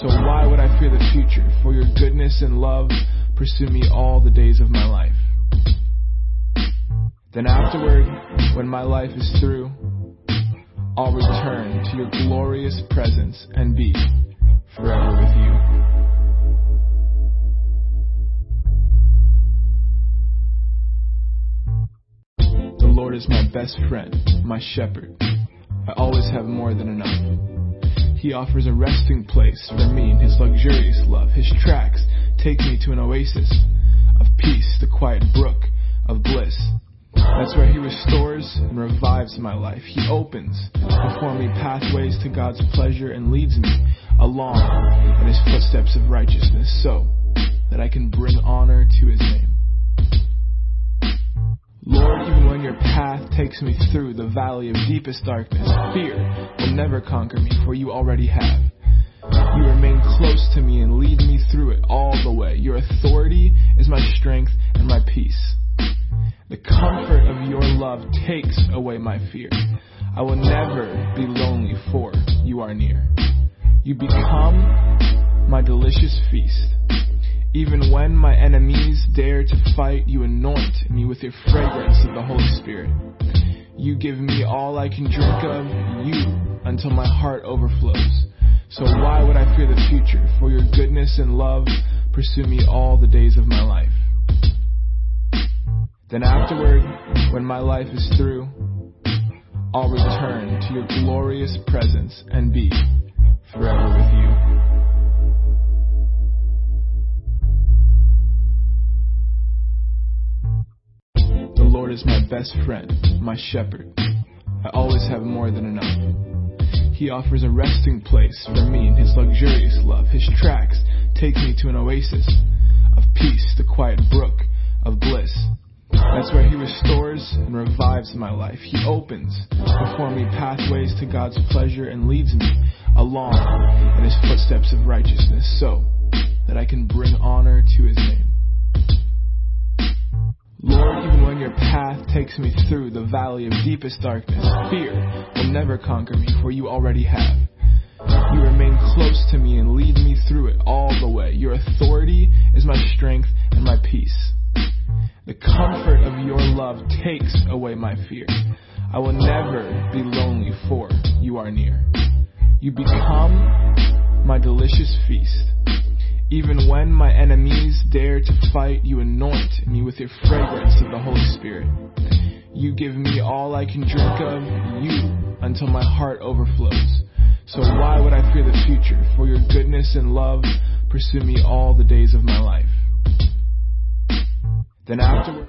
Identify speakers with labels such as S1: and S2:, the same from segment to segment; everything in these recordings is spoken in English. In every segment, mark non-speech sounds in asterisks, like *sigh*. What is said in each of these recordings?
S1: So why would I fear the future? For your goodness and love pursue me all the days of my life. Then afterward, when my life is through, I'll return to your glorious presence and be forever with you. The Lord is my best friend, my shepherd. I always have more than enough. He offers a resting place for me in His luxurious love. His tracks take me to an oasis of peace, the quiet brook of bliss. That's where He restores and revives my life. He opens before me pathways to God's pleasure and leads me along in His footsteps of righteousness so that I can bring honor to His name. Lord, your path takes me through the valley of deepest darkness, fear will never conquer me, for you already have. You remain close to me and lead me through it all the way. Your authority is my strength and my peace. The comfort of your love takes away my fear. I will never be lonely, for you are near. You become my delicious feast. Even when my enemies dare to fight, you anoint me with your fragrance of the Holy Spirit. You give me all I can drink of you until my heart overflows. So why would I fear the future? For your goodness and love pursue me all the days of my life. Then afterward, when my life is through, I'll return to your glorious presence and be forever with you. Is my best friend, my shepherd. I always have more than enough. He offers a resting place for me in His luxurious love. His tracks take me to an oasis of peace, the quiet brook of bliss. That's where He restores and revives my life. He opens before me pathways to God's pleasure and leads me along in His footsteps of righteousness so that I can bring honor to His name. Lord, even when your path takes me through the valley of deepest darkness, fear will never conquer me, for you already have. You remain close to me and lead me through it all the way. Your authority is my strength and my peace. The comfort of your love takes away my fear. I will never be lonely, for you are near. You become my delicious feast. Even when my enemies dare to fight, you anoint me with your fragrance of the Holy Spirit. You give me all I can drink of you until my heart overflows. So why would I fear the future? For your goodness and love pursue me all the days of my life. Then afterward,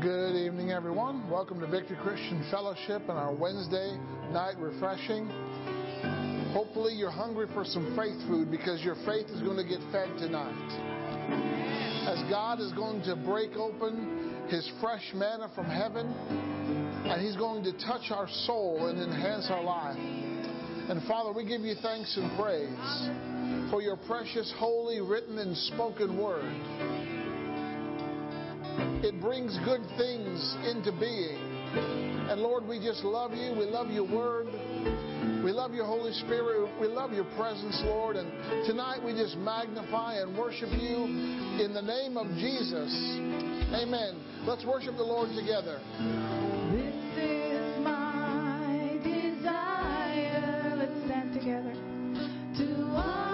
S2: Good evening, everyone. Welcome to Victory Christian Fellowship and our Wednesday night refreshing. Hopefully, you're hungry for some faith food because your faith is going to get fed tonight. As God is going to break open His fresh manna from heaven, and He's going to touch our soul and enhance our life. And Father, we give you thanks and praise for your precious, holy, written, and spoken word. It brings good things into being. And Lord, we just love you. We love your word. We love your Holy Spirit. We love your presence, Lord. And tonight we just magnify and worship you in the name of Jesus. Amen. Let's worship the Lord together.
S3: This is my desire. Let's stand together. To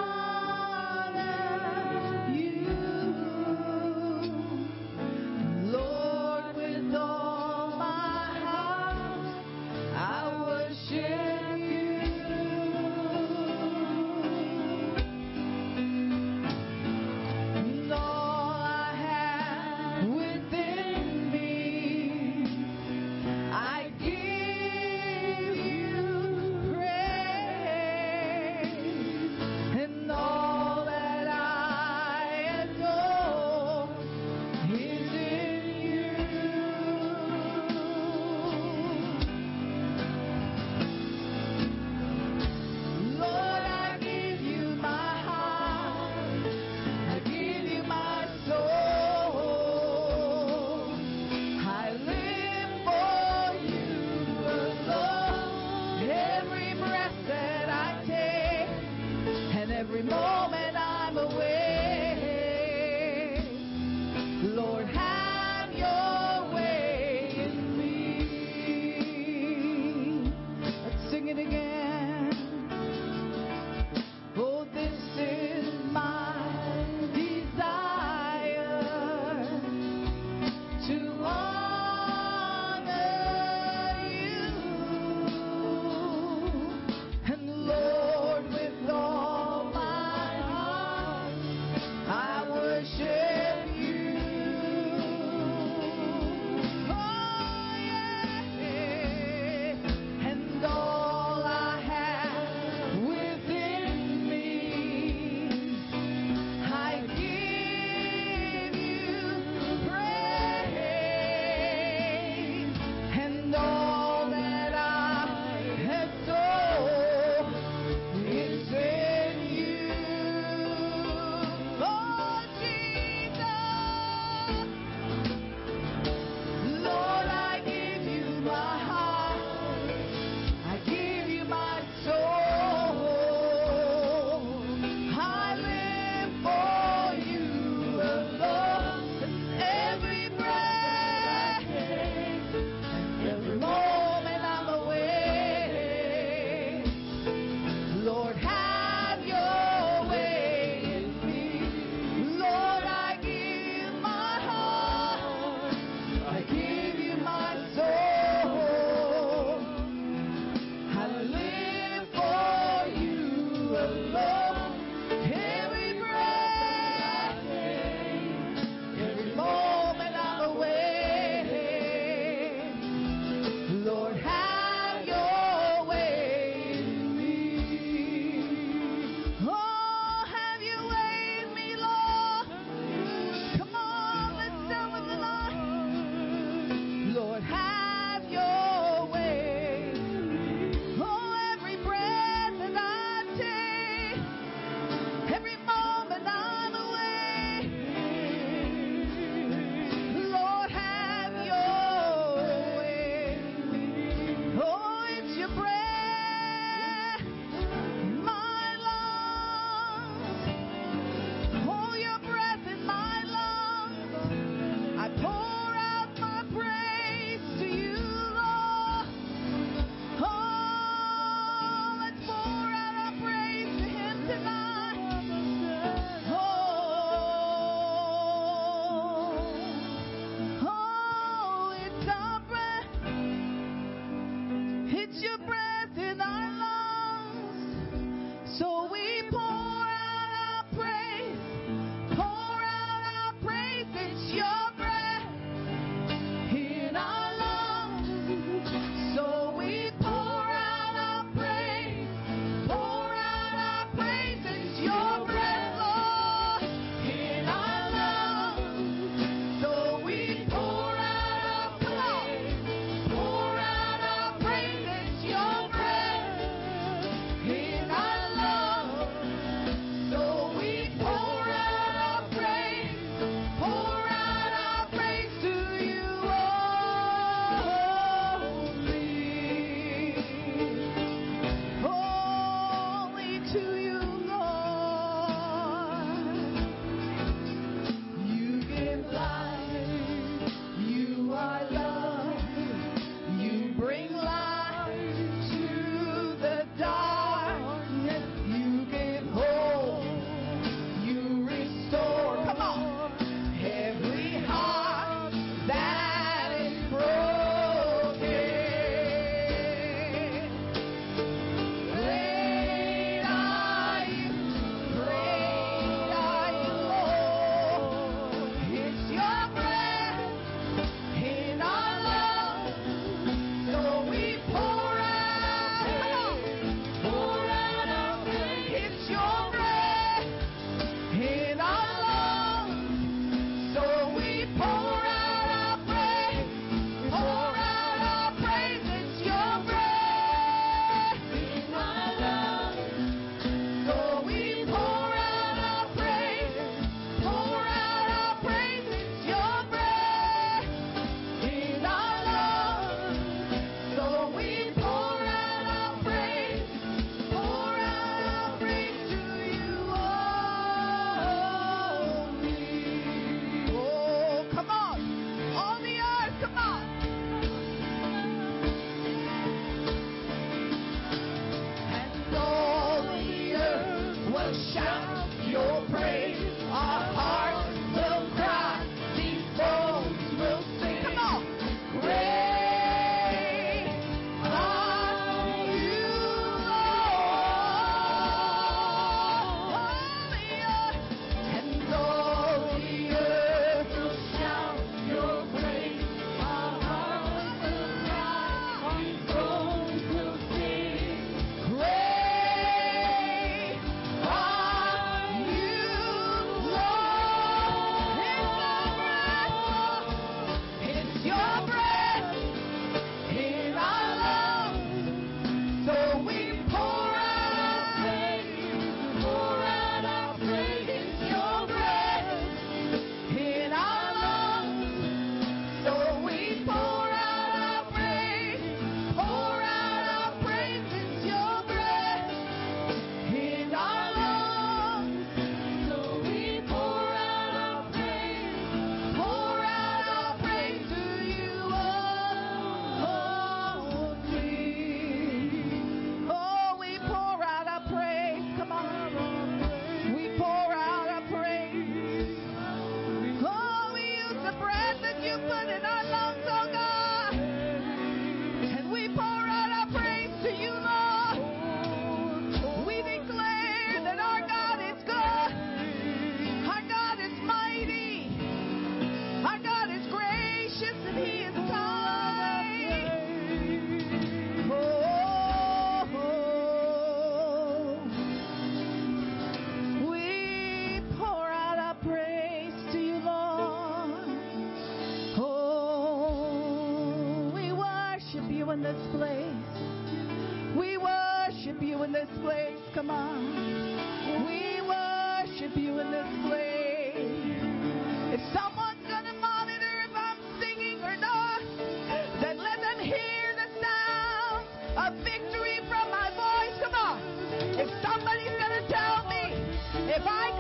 S3: away.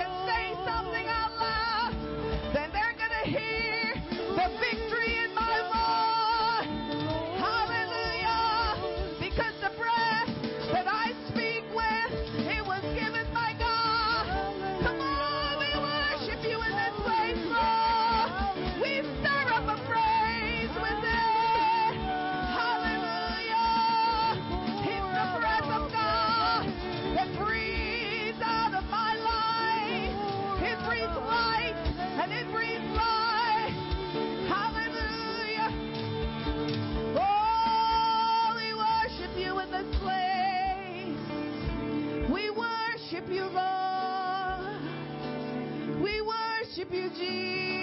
S3: Can say something out worship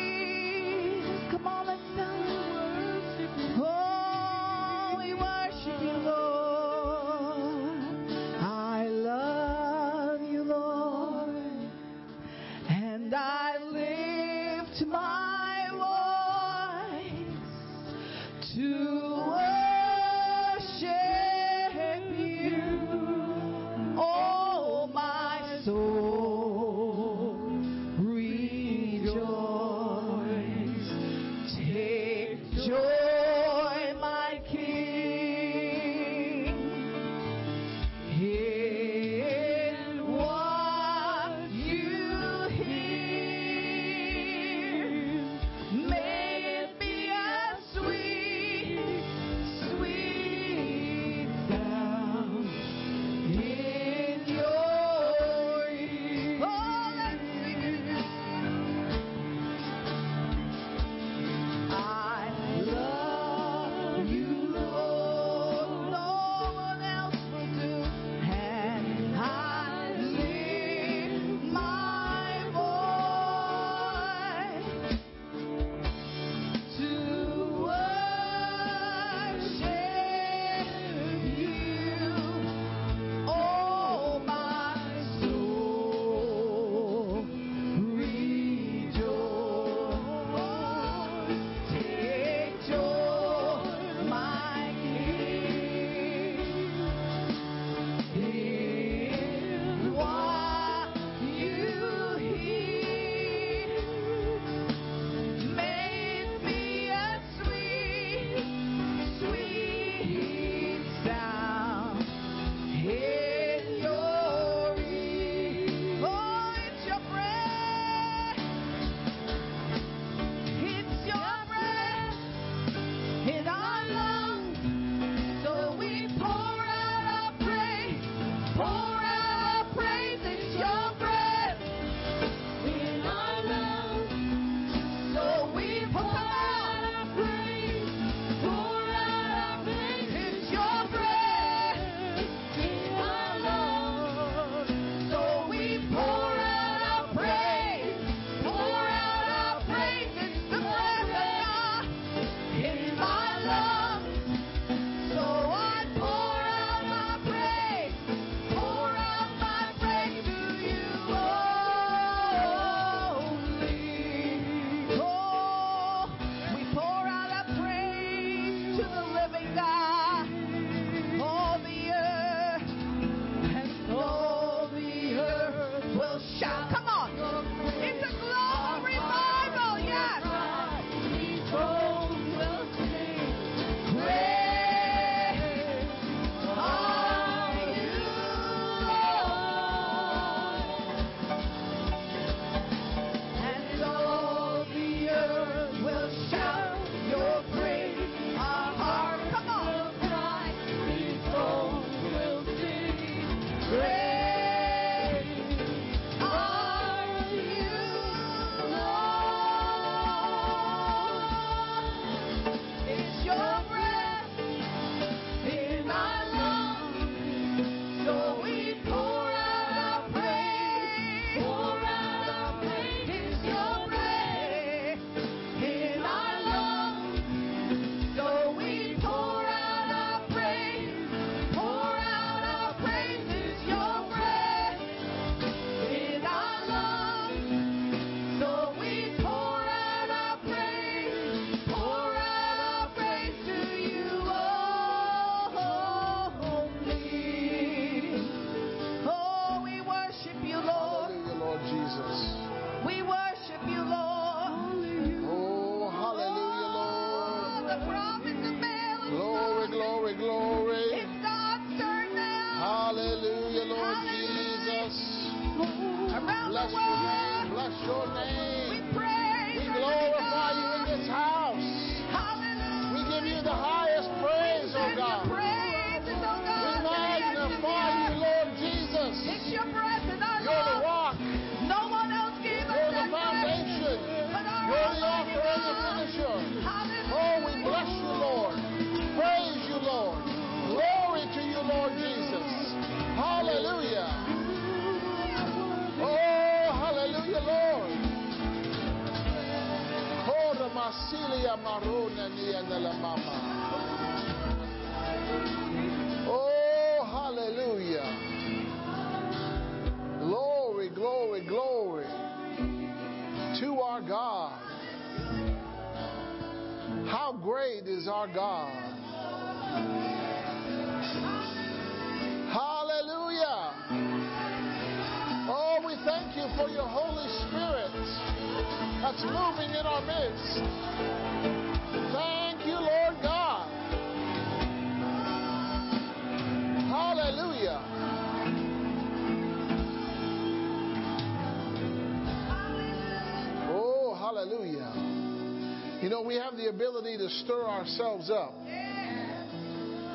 S3: we
S2: have the ability to stir ourselves up.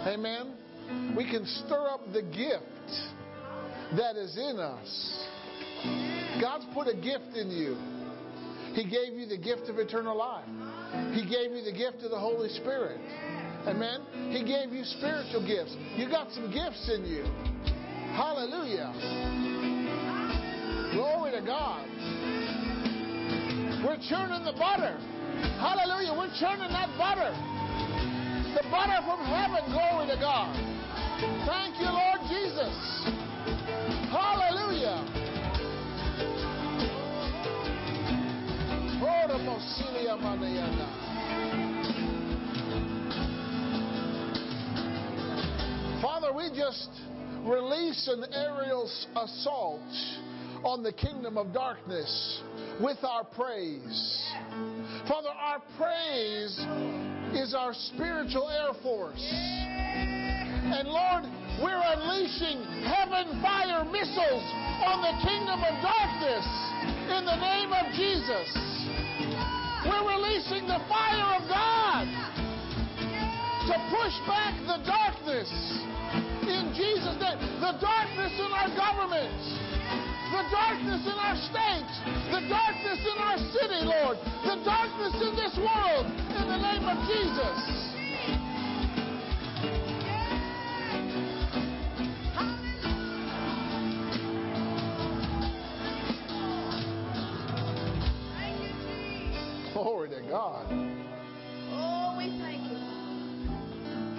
S2: Amen. We can stir up the gift that is in us. God's put a gift in you. He gave you the gift of eternal life. He gave you the gift of the Holy Spirit. Amen. He gave you spiritual gifts. You got some gifts in you. Hallelujah. Glory to God. We're churning the butter. Hallelujah. We're churning that butter. The butter from heaven. Glory to God. Thank you, Lord Jesus. Hallelujah. Father, we just release an aerial assault on the kingdom of darkness with our praise. Father, our praise is our spiritual air force. And Lord, we're unleashing heaven fire missiles on the kingdom of darkness in the name of Jesus. We're releasing the fire of God to push back the darkness in Jesus' name. The darkness in our government, the darkness in our state, the darkness in our city, Lord, the darkness in this world, in the name of Jesus.
S3: Thank Jesus.
S2: Glory to God.
S3: Oh, we thank you.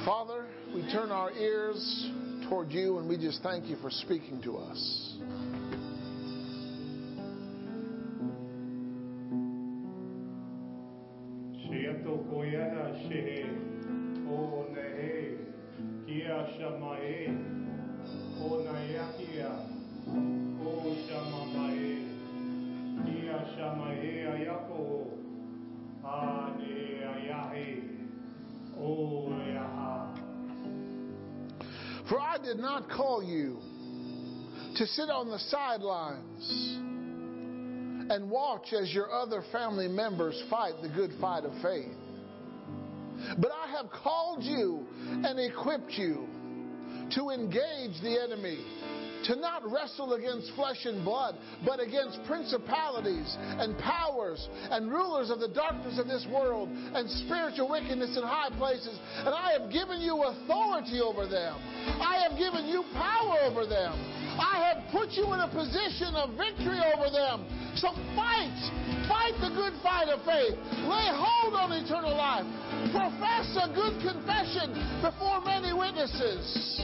S2: Father, we turn our ears toward you and we just thank you for speaking to us. For I did not call you to sit on the sidelines and watch as your other family members fight the good fight of faith. But I have called you and equipped you to engage the enemy, to not wrestle against flesh and blood, but against principalities and powers and rulers of the darkness of this world and spiritual wickedness in high places. And I have given you authority over them. I have given you power over them. I have put you in a position of victory over them. So fight. Fight the good fight of faith. Lay hold on eternal life. Profess a good confession before many witnesses.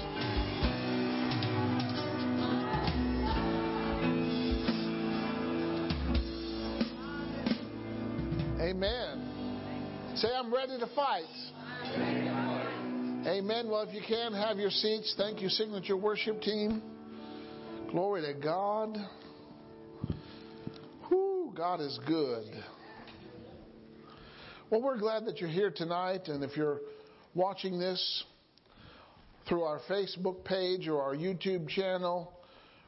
S2: Amen. Say, I'm ready to fight. Amen. Well, if you can, have your seats. Thank you, Signature Worship Team. Glory to God. Whoo, God is good. Well, we're glad that you're here tonight, and if you're watching this through our Facebook page or our YouTube channel,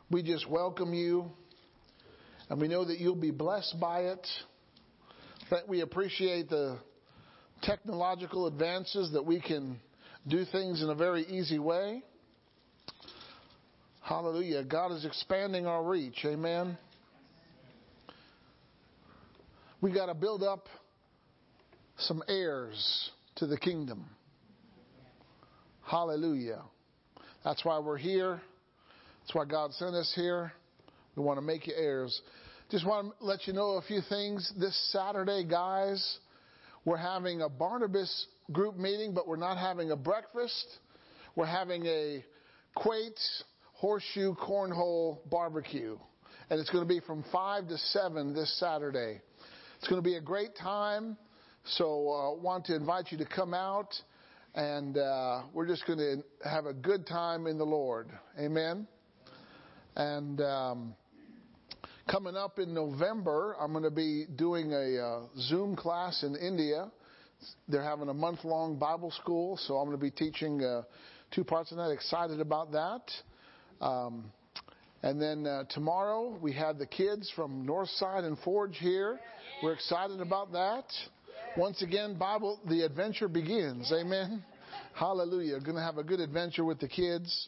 S2: we just welcome you. And we know that you'll be blessed by it. That we appreciate the technological advances that we can do things in a very easy way. Hallelujah. God is expanding our reach. Amen. We got to build up some heirs to the kingdom. Hallelujah. That's why we're here. That's why God sent us here. We want to make you heirs. Just want to let you know a few things. This Saturday, guys, we're having a Barnabas group meeting, but we're not having a breakfast. We're having a Quate Horseshoe Cornhole Barbecue. And it's going to be from 5 to 7 this Saturday. It's going to be a great time. So I uh, want to invite you to come out and uh, we're just going to have a good time in the Lord. Amen. And um, coming up in November, I'm going to be doing a uh, Zoom class in India. They're having a month long Bible school, so I'm going to be teaching uh, two parts of that. Excited about that. Um, and then uh, tomorrow we have the kids from Northside and Forge here. We're excited about that. Once again, Bible, the adventure begins. Amen. Hallelujah. Going to have a good adventure with the kids.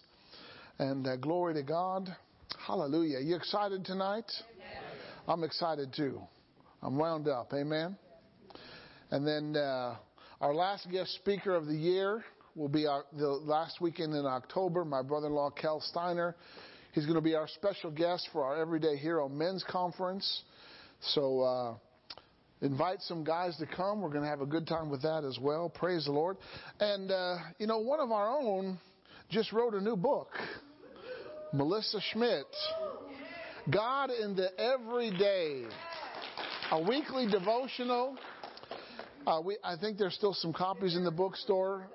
S2: And uh, glory to God. Hallelujah. You excited tonight? I'm excited too. I'm wound up. Amen. And then uh, our last guest speaker of the year will be our, the last weekend in October. My brother-in-law, Kel Steiner. He's going to be our special guest for our Everyday Hero Men's Conference. So uh, invite some guys to come. We're going to have a good time with that as well. Praise the Lord. And, uh, you know, one of our own just wrote a new book, Melissa Schmidt. God in the Everyday, a weekly devotional. Uh, we, I think there's still some copies in the bookstore.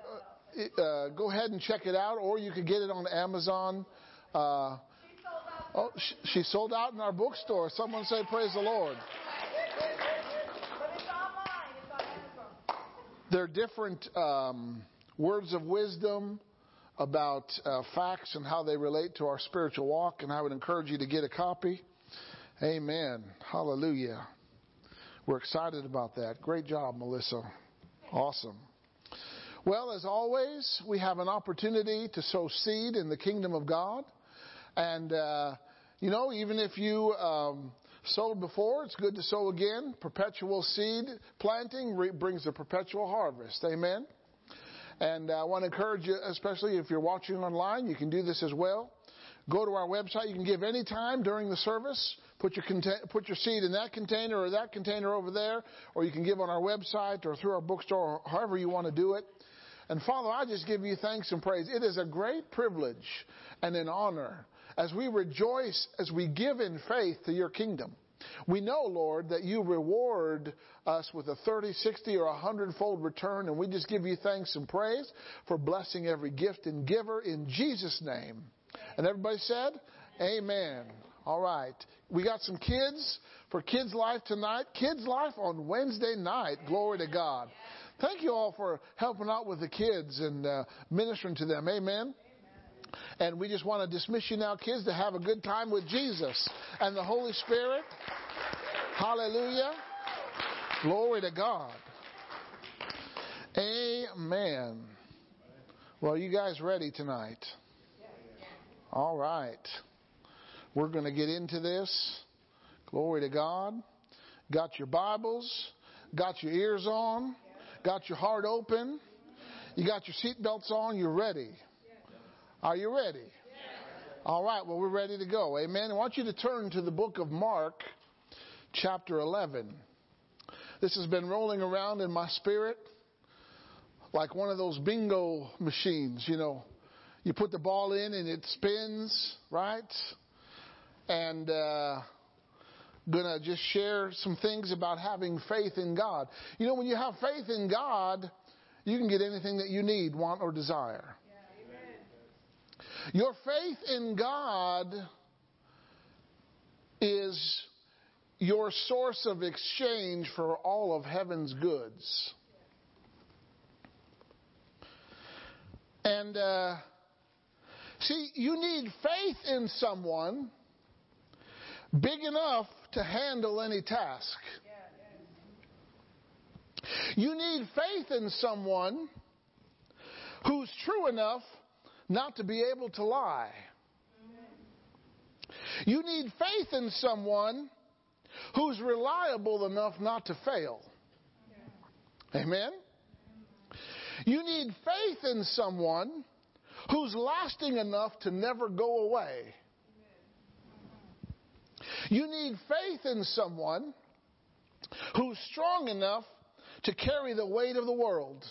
S2: Uh, go ahead and check it out, or you could get it on Amazon. Uh, oh, she sold out in our bookstore. Someone say, Praise the Lord. There are different um, words of wisdom about uh, facts and how they relate to our spiritual walk, and I would encourage you to get a copy. Amen. Hallelujah. We're excited about that. Great job, Melissa. Awesome. Well, as always, we have an opportunity to sow seed in the kingdom of God. And, uh, you know, even if you um, sowed before, it's good to sow again. Perpetual seed planting re- brings a perpetual harvest. Amen. And uh, I want to encourage you, especially if you're watching online, you can do this as well. Go to our website. You can give any time during the service. Put your, put your seed in that container or that container over there, or you can give on our website or through our bookstore, or however you want to do it. And Father, I just give you thanks and praise. It is a great privilege and an honor as we rejoice, as we give in faith to your kingdom. We know, Lord, that you reward us with a 30, 60, or a hundredfold return, and we just give you thanks and praise for blessing every gift and giver in Jesus' name. And everybody said, Amen. All right. We got some kids for Kids Life tonight. Kids Life on Wednesday night. Glory to God. Thank you all for helping out with the kids and uh, ministering to them. Amen. And we just want to dismiss you now, kids, to have a good time with Jesus and the Holy Spirit. Hallelujah. Glory to God. Amen. Well, you guys ready tonight? All right. We're going to get into this. Glory to God. Got your Bibles, got your ears on, got your heart open, you got your seatbelts on, you're ready. Are you ready? All right, well, we're ready to go. Amen. I want you to turn to the book of Mark, chapter 11. This has been rolling around in my spirit like one of those bingo machines, you know. You put the ball in and it spins, right? And uh, gonna just share some things about having faith in God. You know, when you have faith in God, you can get anything that you need, want, or desire. Your faith in God is your source of exchange for all of heaven's goods. And uh, see, you need faith in someone big enough to handle any task. You need faith in someone who's true enough not to be able to lie. You need faith in someone who's reliable enough not to fail. Amen? You need faith in someone who's lasting enough to never go away. You need faith in someone who's strong enough to carry the weight of the world.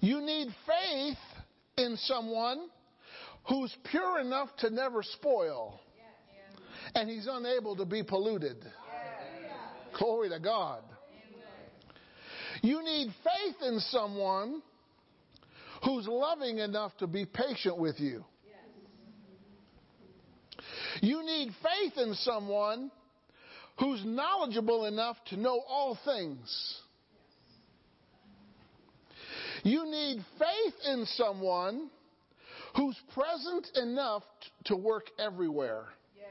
S2: You need faith in someone who's pure enough to never spoil and he's unable to be polluted. Glory to God. You need faith in someone who's loving enough to be patient with you. You need faith in someone who's knowledgeable enough to know all things. You need faith in someone who's present enough to work everywhere.
S3: Yes.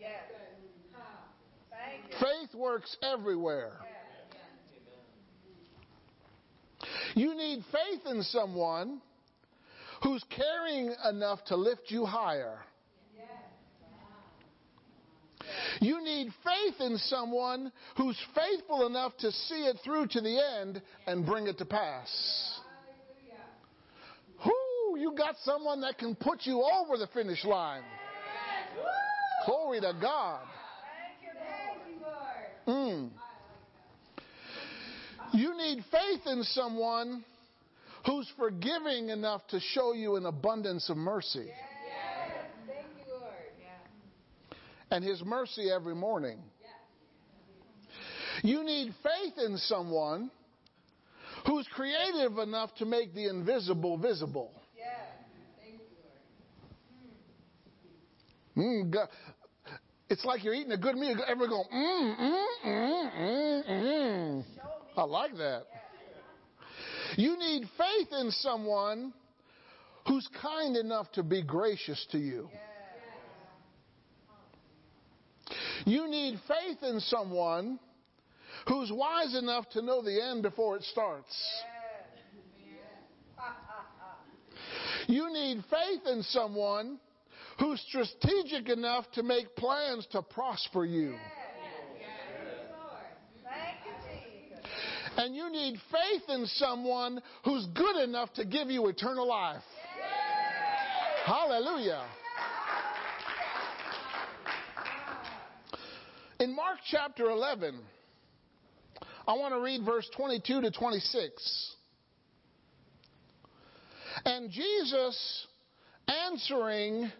S3: Yes.
S2: Faith works everywhere. You need faith in someone who's caring enough to lift you higher. You need faith in someone who's faithful enough to see it through to the end and bring it to pass. Whoo, you got someone that can put you over the finish line. Glory to God. Mm. You need faith in someone who's forgiving enough to show you an abundance of mercy. And his mercy every morning. You need faith in someone who's creative enough to make the invisible visible. Mm, God. It's like you're eating a good meal. Everyone go, mm, mm, mm, mm, mm. I like that. You need faith in someone who's kind enough to be gracious to you. You need faith in someone who's wise enough to know the end before it starts. You need faith in someone who's strategic enough to make plans to prosper you. And you need faith in someone who's good enough to give you eternal life. Hallelujah. In Mark chapter 11, I want to read verse 22 to 26. And Jesus answering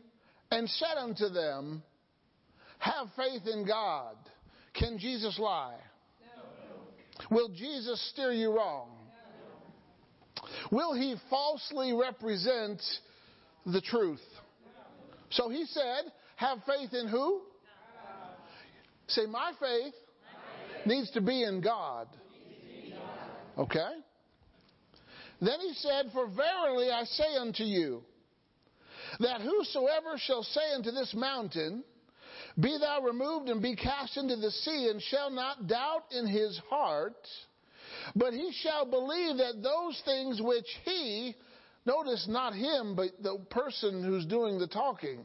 S2: and said unto them, Have faith in God. Can Jesus lie? No. Will Jesus steer you wrong? Will he falsely represent the truth? So he said, Have faith in who? Say, My faith, my faith needs to be in God. Okay? Then he said, For verily I say unto you, that whosoever shall say unto this mountain, Be thou removed and be cast into the sea, and shall not doubt in his heart, but he shall believe that those things which he, notice not him, but the person who's doing the talking,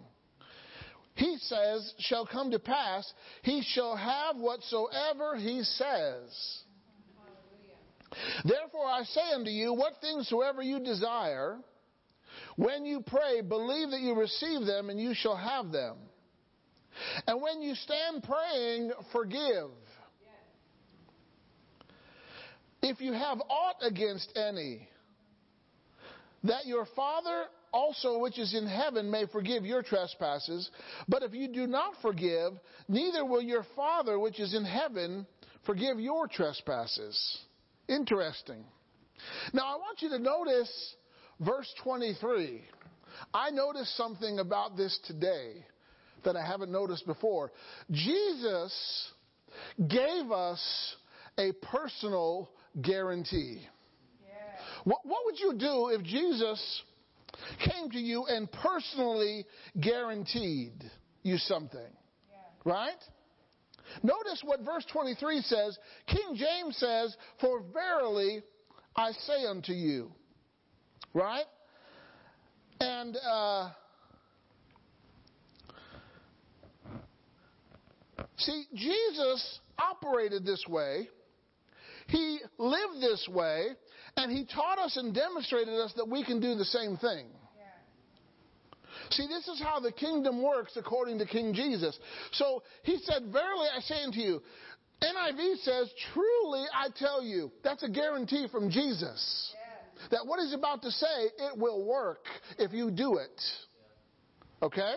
S2: he says shall come to pass, he shall have whatsoever he says. Therefore I say unto you, what things soever you desire, when you pray, believe that you receive them and you shall have them. And when you stand praying, forgive. If you have aught against any, that your Father also which is in heaven may forgive your trespasses. But if you do not forgive, neither will your Father which is in heaven forgive your trespasses. Interesting. Now I want you to notice verse 23. I noticed something about this today that I haven't noticed before. Jesus gave us a personal guarantee. Yeah. What, what would you do if Jesus came to you and personally guaranteed you something. Right? Notice what verse 23 says. King James says, For verily I say unto you. Right? And uh, see, Jesus operated this way. He lived this way, and he taught us and demonstrated us that we can do the same thing. See, this is how the kingdom works according to King Jesus. So he said, Verily I say unto you, NIV says, Truly I tell you. That's a guarantee from Jesus. That what he's about to say, it will work if you do it. Okay?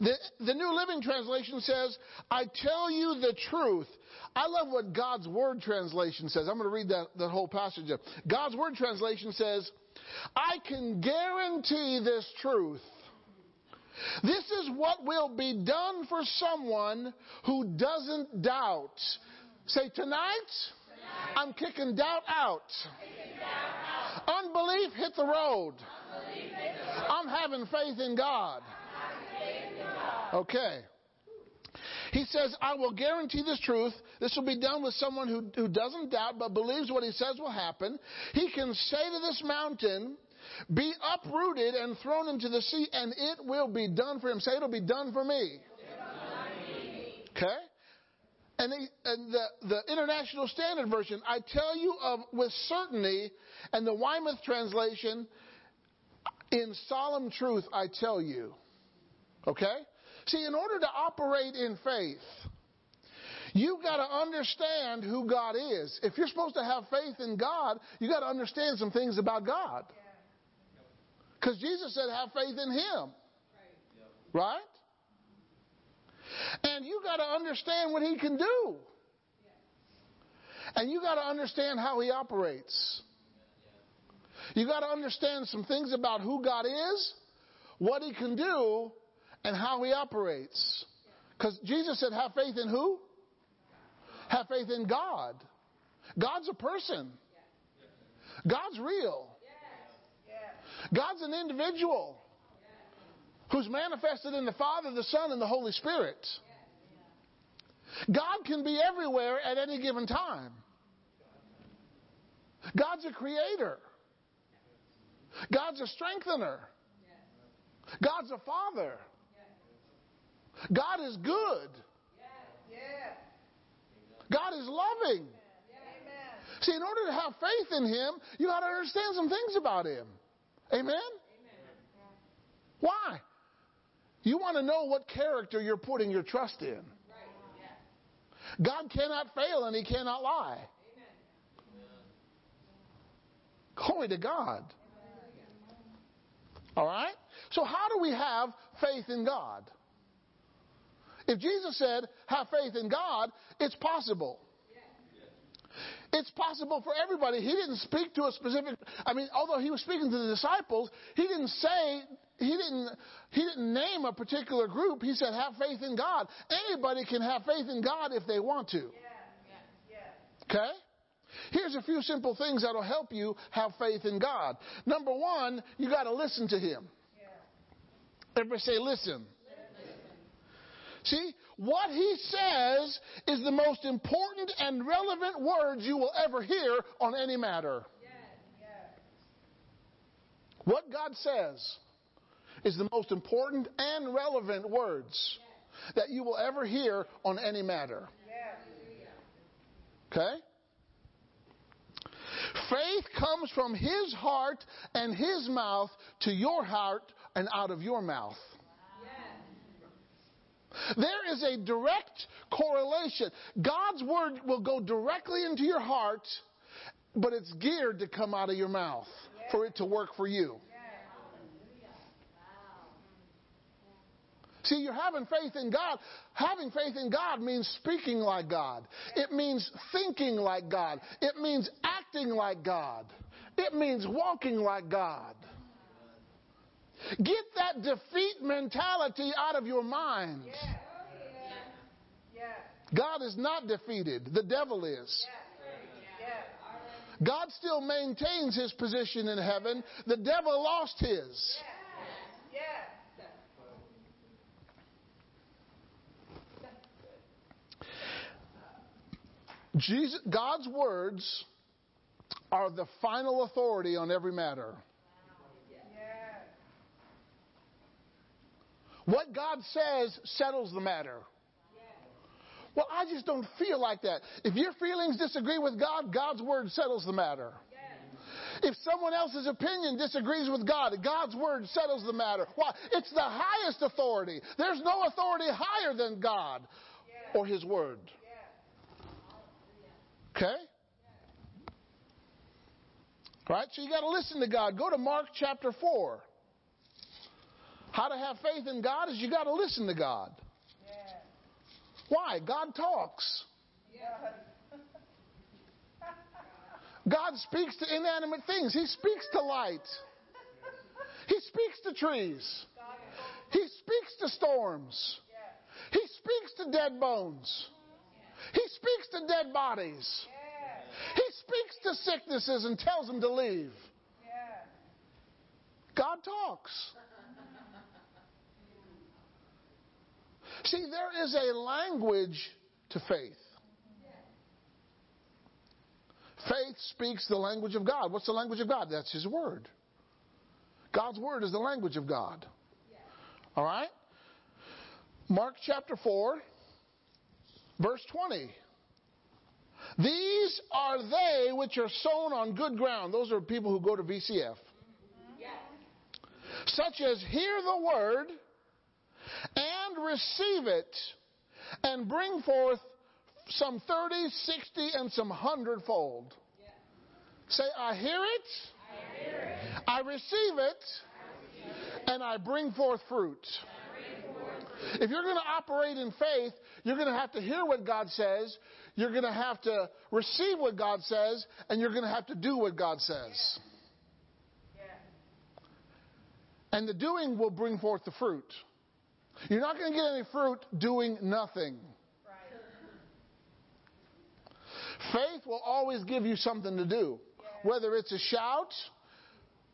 S2: The, the New Living Translation says, I tell you the truth. I love what God's Word translation says. I'm going to read that, that whole passage. God's Word translation says, I can guarantee this truth. This is what will be done for someone who doesn't doubt. Say, tonight, tonight I'm kicking doubt out. Kicking doubt out. Unbelief hit the road. Hit the road. I'm having faith in God. Faith in God. Okay. He says, I will guarantee this truth. This will be done with someone who, who doesn't doubt but believes what he says will happen. He can say to this mountain, be uprooted and thrown into the sea, and it will be done for him. Say, it'll be done for me. Okay? And, the, and the, the, International Standard Version, I tell you of with certainty, and the Weymouth translation, in solemn truth, I tell you. Okay? See, in order to operate in faith, You've got to understand who God is. If you're supposed to have faith in God, you've got to understand some things about God. Because Jesus said, have faith in Him. Right? And you got to understand what He can do. And you got to understand how He operates. You got to understand some things about who God is, what He can do, and how He operates. Because Jesus said, have faith in who? Have faith in God. God's a person. God's real. God's an individual who's manifested in the Father, the Son, and the Holy Spirit. God can be everywhere at any given time. God's a creator. God's a strengthener. God's a father. God is good. God is loving. See, in order to have faith in Him, you got to understand some things about Him. Amen? Why? You want to know what character you're putting your trust in. God cannot fail and He cannot lie. Glory to God. All right? So, how do we have faith in God? If Jesus said, have faith in God, it's possible. It's possible for everybody. He didn't speak to a specific, I mean, although he was speaking to the disciples, he didn't say, he didn't, he didn't name a particular group. He said, have faith in God. Anybody can have faith in God if they want to. Okay? Here's a few simple things that'll help you have faith in God. Number one, you got to listen to Him. Everybody say, listen. See, what he says is the most important and relevant words you will ever hear on any matter. What God says is the most important and relevant words that you will ever hear on any matter. Okay? Faith comes from his heart and his mouth to your heart and out of your mouth. There is a direct correlation. God's word will go directly into your heart, but it's geared to come out of your mouth for it to work for you. See, you're having faith in God. Having faith in God means speaking like God. It means thinking like God. It means acting like God. It means walking like God. Get that defeat mentality out of your mind. God is not defeated, the devil is. God still maintains his position in heaven. The devil lost his.
S3: Yes.
S2: Jesus, God's words are the final authority on every matter.
S3: Yes.
S2: What God says settles the matter. Well, I just don't feel like that. If your feelings disagree with God, God's word settles the matter. If someone else's opinion disagrees with God, God's word settles the matter. Why? It's the highest authority. There's no authority higher than God or His word. Okay? Right? So you got to listen to God. Go to Mark chapter 4. How to have faith in God is you got to listen to God. Why? God talks. God speaks to inanimate things. He speaks to light. He speaks to trees. He speaks to storms. He speaks to dead bones. He speaks to dead bodies. He speaks to sicknesses and tells them to leave. God talks. See, there is a language to faith. Faith speaks the language of God. What's the language of God? That's His Word. God's Word is the language of God. All right? Mark chapter 4, verse 20. These are they which are sown on good ground. Those are people who go to VCF. Such as hear the word and receive it and bring forth some 30, 60, and some hundredfold. Say, I hear it, I, receive it, and I bring forth fruit. If you're going to operate in faith, you're going to have to hear what God says, you're going to have to receive what God says, and you're going to have to do what God says. And the doing will bring forth the fruit. You're not going to get any fruit doing nothing. Faith will always give you something to do. Whether it's a shout,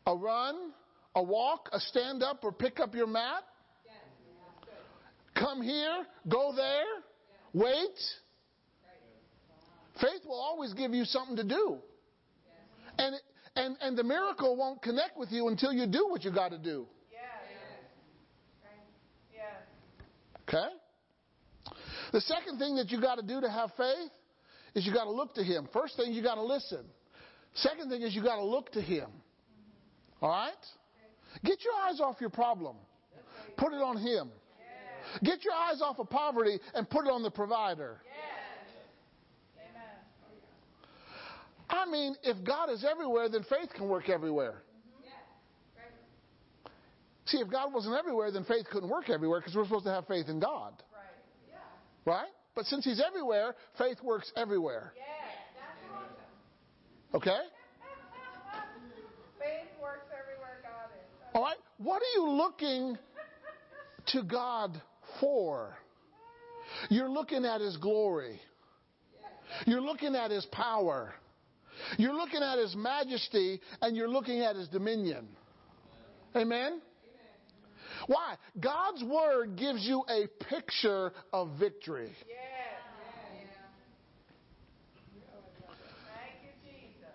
S2: a run, a walk, a stand up, or pick up your mat. Come here, go there, wait. Faith will always give you something to do. And, and, and the miracle won't connect with you until you do what you got to do. Okay? The second thing that you got to do to have faith is you got to look to Him. First thing, you got to listen. Second thing is you got to look to Him. All right? Get your eyes off your problem. Put it on Him. Get your eyes off of poverty and put it on the provider. I mean, if God is everywhere, then faith can work everywhere. See, if God wasn't everywhere, then faith couldn't work everywhere because we're supposed to have faith in God. Right? But since He's everywhere, faith works everywhere. Okay? *laughs*
S3: Faith works everywhere God is.
S2: All right? What are you looking to God for? You're looking at His glory. You're looking at His power. You're looking at His majesty and you're looking at His dominion. Amen? Why? God's Word gives you a picture of victory.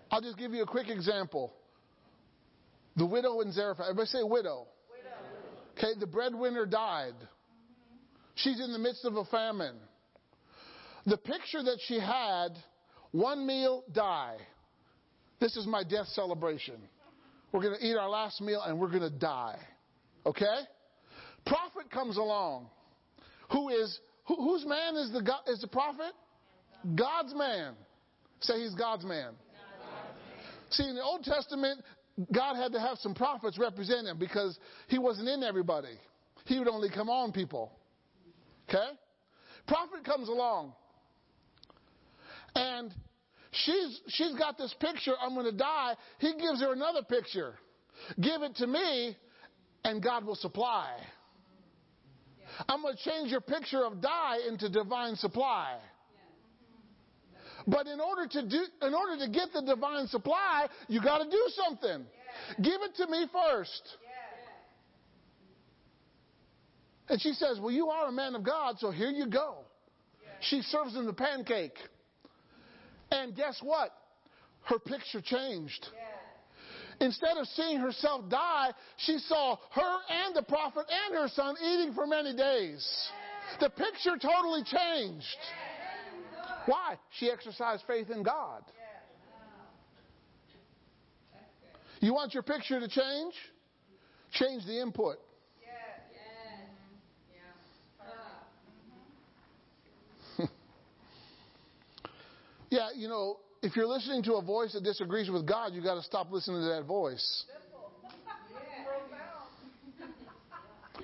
S2: I'll just give you a quick example. The widow in Zarephath. Everybody say widow. Okay, the breadwinner died. She's in the midst of a famine. The picture that she had, one meal, die. This is my death celebration. We're going to eat our last meal and we're going to die. Okay? Prophet comes along. Who is, who, whose man is the, God- is the prophet? God's man. Say he's God's man. See, in the Old Testament, God had to have some prophets represent him because he wasn't in everybody. He would only come on people. Okay? Prophet comes along. And she's she's got this picture, I'm gonna die. He gives her another picture. Give it to me, and God will supply. I'm gonna change your picture of die into divine supply. But in order to do, in order to get the divine supply, you got to do something. Give it to me first. And she says, Well, you are a man of God, so here you go. She serves him the pancake. And guess what? Her picture changed. Instead of seeing herself die, she saw her and the prophet and her son eating for many days. The picture totally changed. Why? She exercised faith in God. You want your picture to change? Change the input. *laughs* Yeah, you know, if you're listening to a voice that disagrees with God, you've got to stop listening to that voice.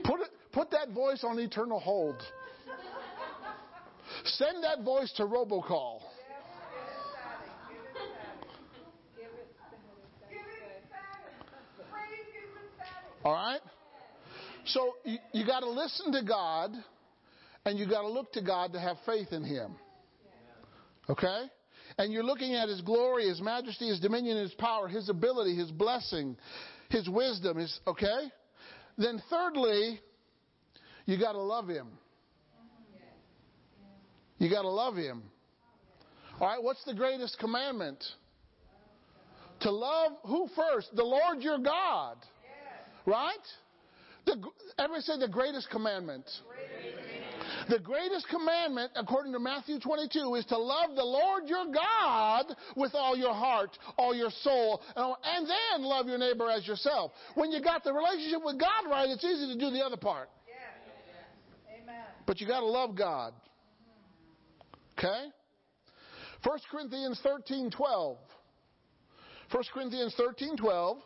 S2: Put it, put that voice on eternal hold. Send that voice to robocall. All right? So you, you got to listen to God and you got to look to God to have faith in Him. Okay? And you're looking at His glory, His majesty, His dominion, His power, His ability, His blessing, His wisdom, His, okay? Then thirdly, you gotta love Him. You gotta love Him. Alright, what's the greatest commandment? To love who first? The Lord your God. Right? The, everybody say the greatest commandment. The greatest commandment, according to Matthew 22, is to love the Lord your God with all your heart, all your soul, and then love your neighbor as yourself. When you got the relationship with God right, it's easy to do the other part.
S3: Amen.
S2: But you got to love God. Okay? 1 Corinthians 13:12. 1 Corinthians 13:12.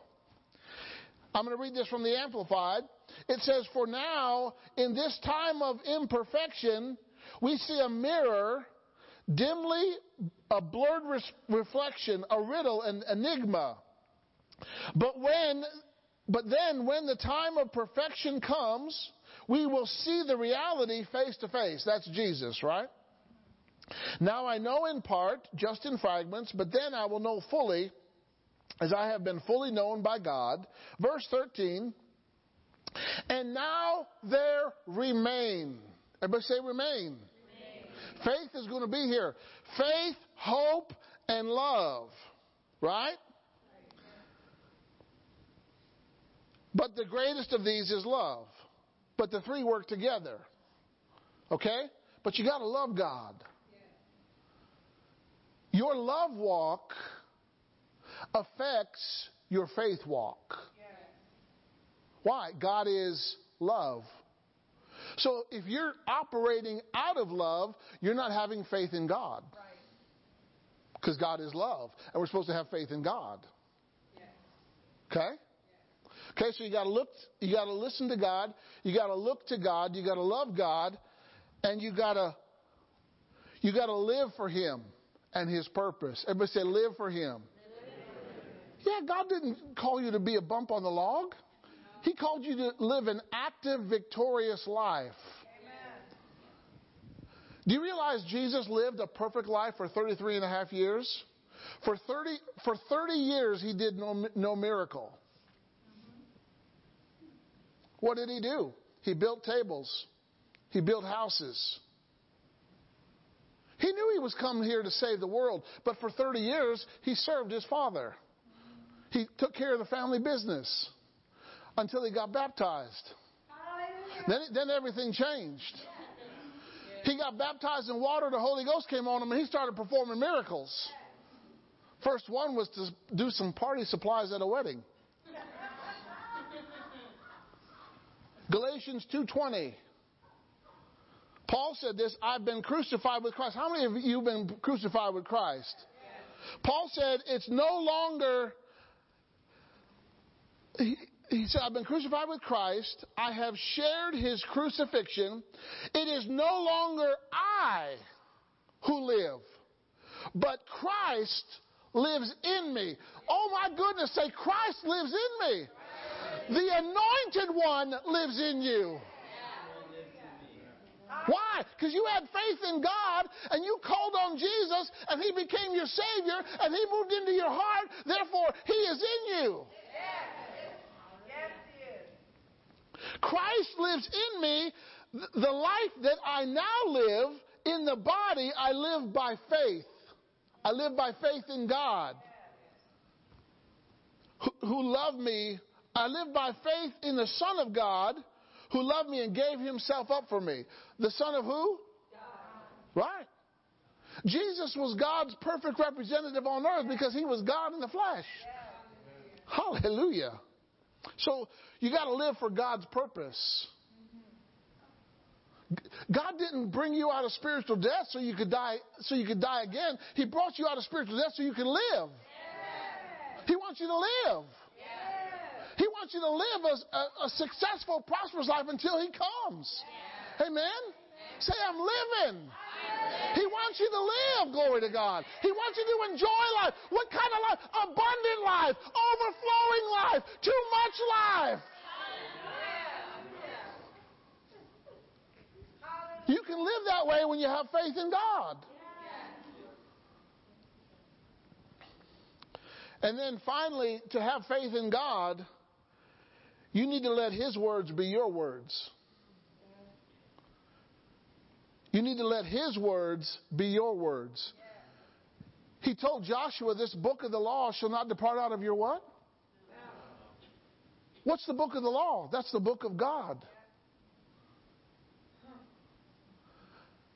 S2: I'm going to read this from the Amplified. It says, For now, in this time of imperfection, we see a mirror, dimly a blurred res- reflection, a riddle, an enigma. But when, but then when the time of perfection comes, we will see the reality face to face. That's Jesus, right? Now I know in part, just in fragments, but then I will know fully, as I have been fully known by God. Verse 13, and now there remain. Everybody say remain. remain. Faith is going to be here. Faith, hope, and love. Right? But the greatest of these is love. But the three work together. Okay? But you got to love God. Your love walk affects your faith walk. Why? God is love. So if you're operating out of love, you're not having faith in God. Because God is love. And we're supposed to have faith in God. Okay? Okay, so you gotta look, you gotta listen to God, you gotta look to God, you gotta love God, and you gotta, you gotta live for Him and His purpose. Everybody say, live for Him. Yeah, God didn't call you to be a bump on the log. He called you to live an active, victorious life. Amen. Do you realize Jesus lived a perfect life for 33 and a half years? For 30, for 30 years, he did no, no miracle. What did he do? He built tables. He built houses. He knew he was coming here to save the world, but for 30 years, he served his father. He took care of the family business until he got baptized. Then, then everything changed. He got baptized in water, the Holy Ghost came on him, and he started performing miracles. First one was to do some party supplies at a wedding. Galatians 2:20. Paul said this, I've been crucified with Christ. How many of you have been crucified with Christ? Paul said it's no longer he said, I've been crucified with Christ. I have shared his crucifixion. It is no longer I who live, but Christ lives in me. Oh my goodness, say, Christ lives in me. The anointed one lives in you. Why? Because you had faith in God and you called on Jesus and He became your Savior and He moved into your heart. Therefore, He is in you. Christ lives in me. The life that I now live in the body, I live by faith. I live by faith in God who, who loved me. I live by faith in the Son of God who loved me and gave himself up for me. The Son of who? God. Right. Jesus was God's perfect representative on earth because he was God in the flesh. Yeah. Hallelujah. So you got to live for God's purpose. God didn't bring you out of spiritual death so you could die so you could die again. He brought you out of spiritual death so you can live. He wants you to live. He wants you to live a, a, a successful, prosperous life until He comes. Amen? Say, I'm living. He wants you to live, glory to God. He wants you to enjoy life. What kind of life? Abundant life, overflowing life, too much life. You can live that way when you have faith in God. And then finally, to have faith in God, you need to let His words be your words. You need to let His words be your words. He told Joshua, This book of the law shall not depart out of your what? What's the book of the law? That's the book of God.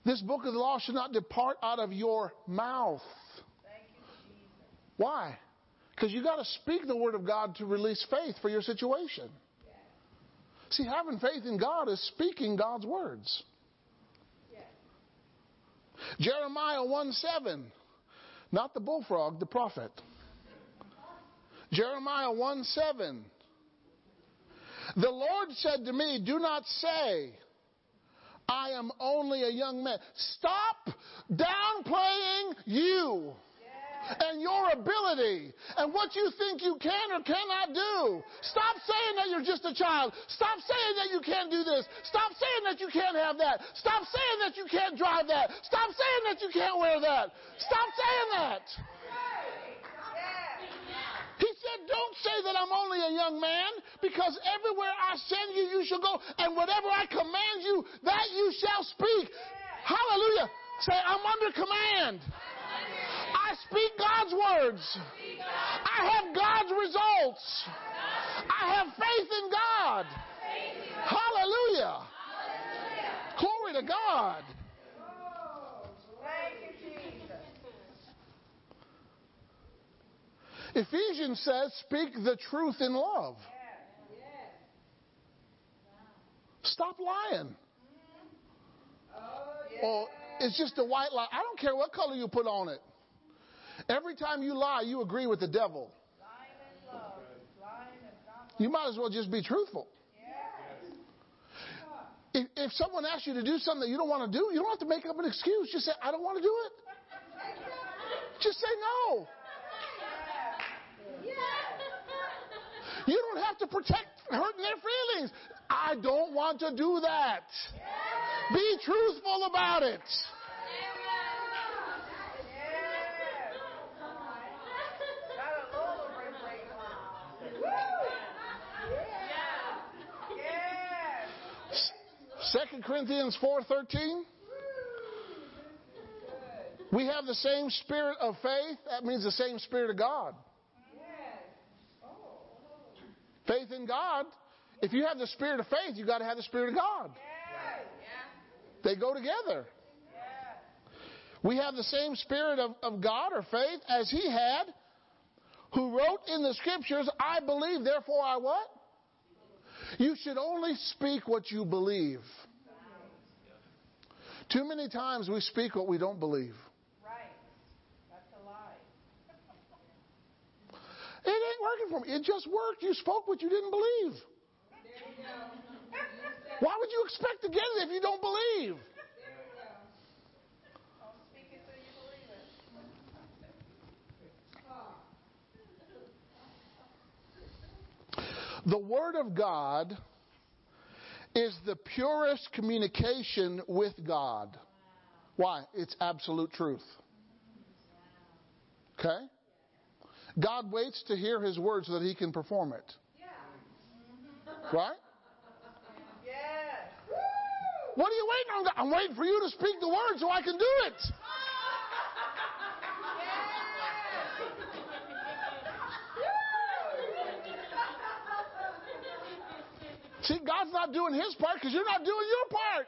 S2: This book of the law should not depart out of your mouth. Why? Because you got to speak the word of God to release faith for your situation. See, having faith in God is speaking God's words. Jeremiah 1 7. Not the bullfrog, the prophet. Jeremiah 1 7. The Lord said to me, Do not say, I am only a young man. Stop downplaying you and your ability and what you think you can or cannot do. Stop saying that you're just a child. Stop saying that you can't do this. Stop saying that you can't have that. Stop saying that you can't drive that. Stop saying that you can't wear that. Stop saying that. He said, Don't say that I'm only a young man, because everywhere I send you, you shall go, and whatever I command you, that you shall speak. Hallelujah. Say, I'm under command. Speak God's words. I have God's results. I have faith in God. Hallelujah. Glory to God. Ephesians says, speak the truth in love. Stop lying. Or it's just a white lie. I don't care what color you put on it. Every time you lie, you agree with the devil. You might as well just be truthful. If, if someone asks you to do something that you don't want to do, you don't have to make up an excuse. Just say, I don't want to do it. Just say no. You don't have to protect hurting their feelings. I don't want to do that. Be truthful about it. Second Corinthians 4:13 We have the same spirit of faith. That means the same spirit of God. Faith in God. If you have the spirit of faith, you got to have the spirit of God. They go together. We have the same spirit of, of God or faith as he had, who wrote in the scriptures, I believe, therefore I what? You should only speak what you believe. Too many times we speak what we don't believe.
S3: Right. That's a lie. *laughs*
S2: It ain't working for me. It just worked. You spoke what you didn't believe. You Why would you expect to get it if you don't believe?
S3: Don't speak it till you believe it.
S2: The Word of God is the purest communication with God. Why? It's absolute truth. Okay? God waits to hear his word so that he can perform it. Right? *laughs* Yes. What are you waiting on? God? I'm waiting for you to speak the word so I can do it. See, God's not doing his part because you're not doing your part.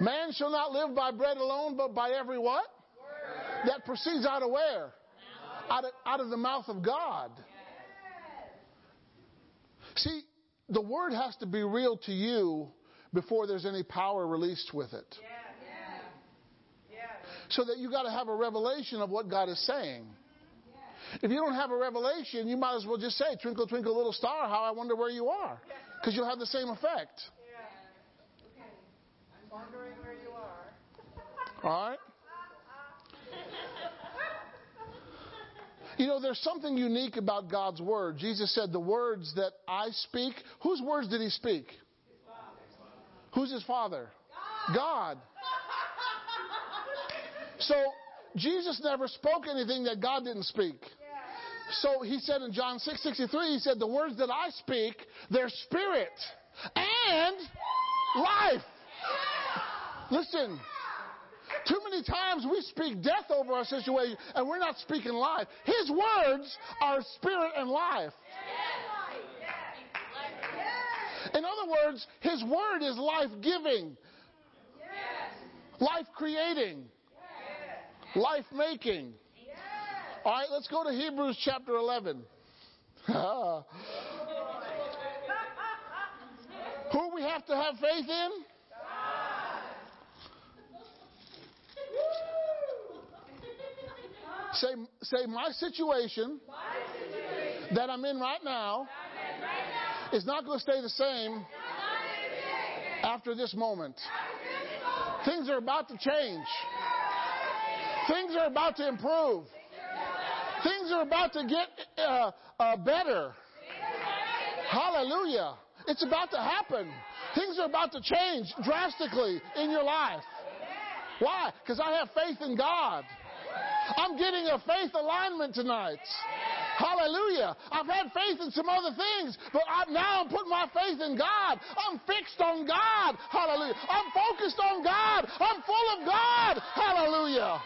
S2: *laughs* Man shall not live by bread alone, but by every what? That proceeds out of where? Out of, out of the mouth of God. See, the word has to be real to you before there's any power released with it. So that you got to have a revelation of what God is saying. If you don't have a revelation, you might as well just say, Twinkle, twinkle, little star, how I wonder where you are. Because you'll have the same effect. Yeah. Okay.
S3: I'm wondering where you are.
S2: All right? You know, there's something unique about God's word. Jesus said, The words that I speak, whose words did he speak? Who's his father? God. So, Jesus never spoke anything that God didn't speak. So he said in John 6 63, he said, The words that I speak, they're spirit and life. Listen, too many times we speak death over our situation and we're not speaking life. His words are spirit and life. In other words, His word is life giving, life creating, life making. All right, let's go to Hebrews chapter 11. *laughs* Who we have to have faith in? *laughs* Say, say my situation, that I'm in right now is not going to stay the same after this moment. Things are about to change. Things are about to improve. Things are about to get uh, uh, better. Hallelujah. It's about to happen. Things are about to change drastically in your life. Why? Because I have faith in God. I'm getting a faith alignment tonight. Hallelujah. I've had faith in some other things, but I, now I'm putting my faith in God. I'm fixed on God. Hallelujah. I'm focused on God. I'm full of God. Hallelujah.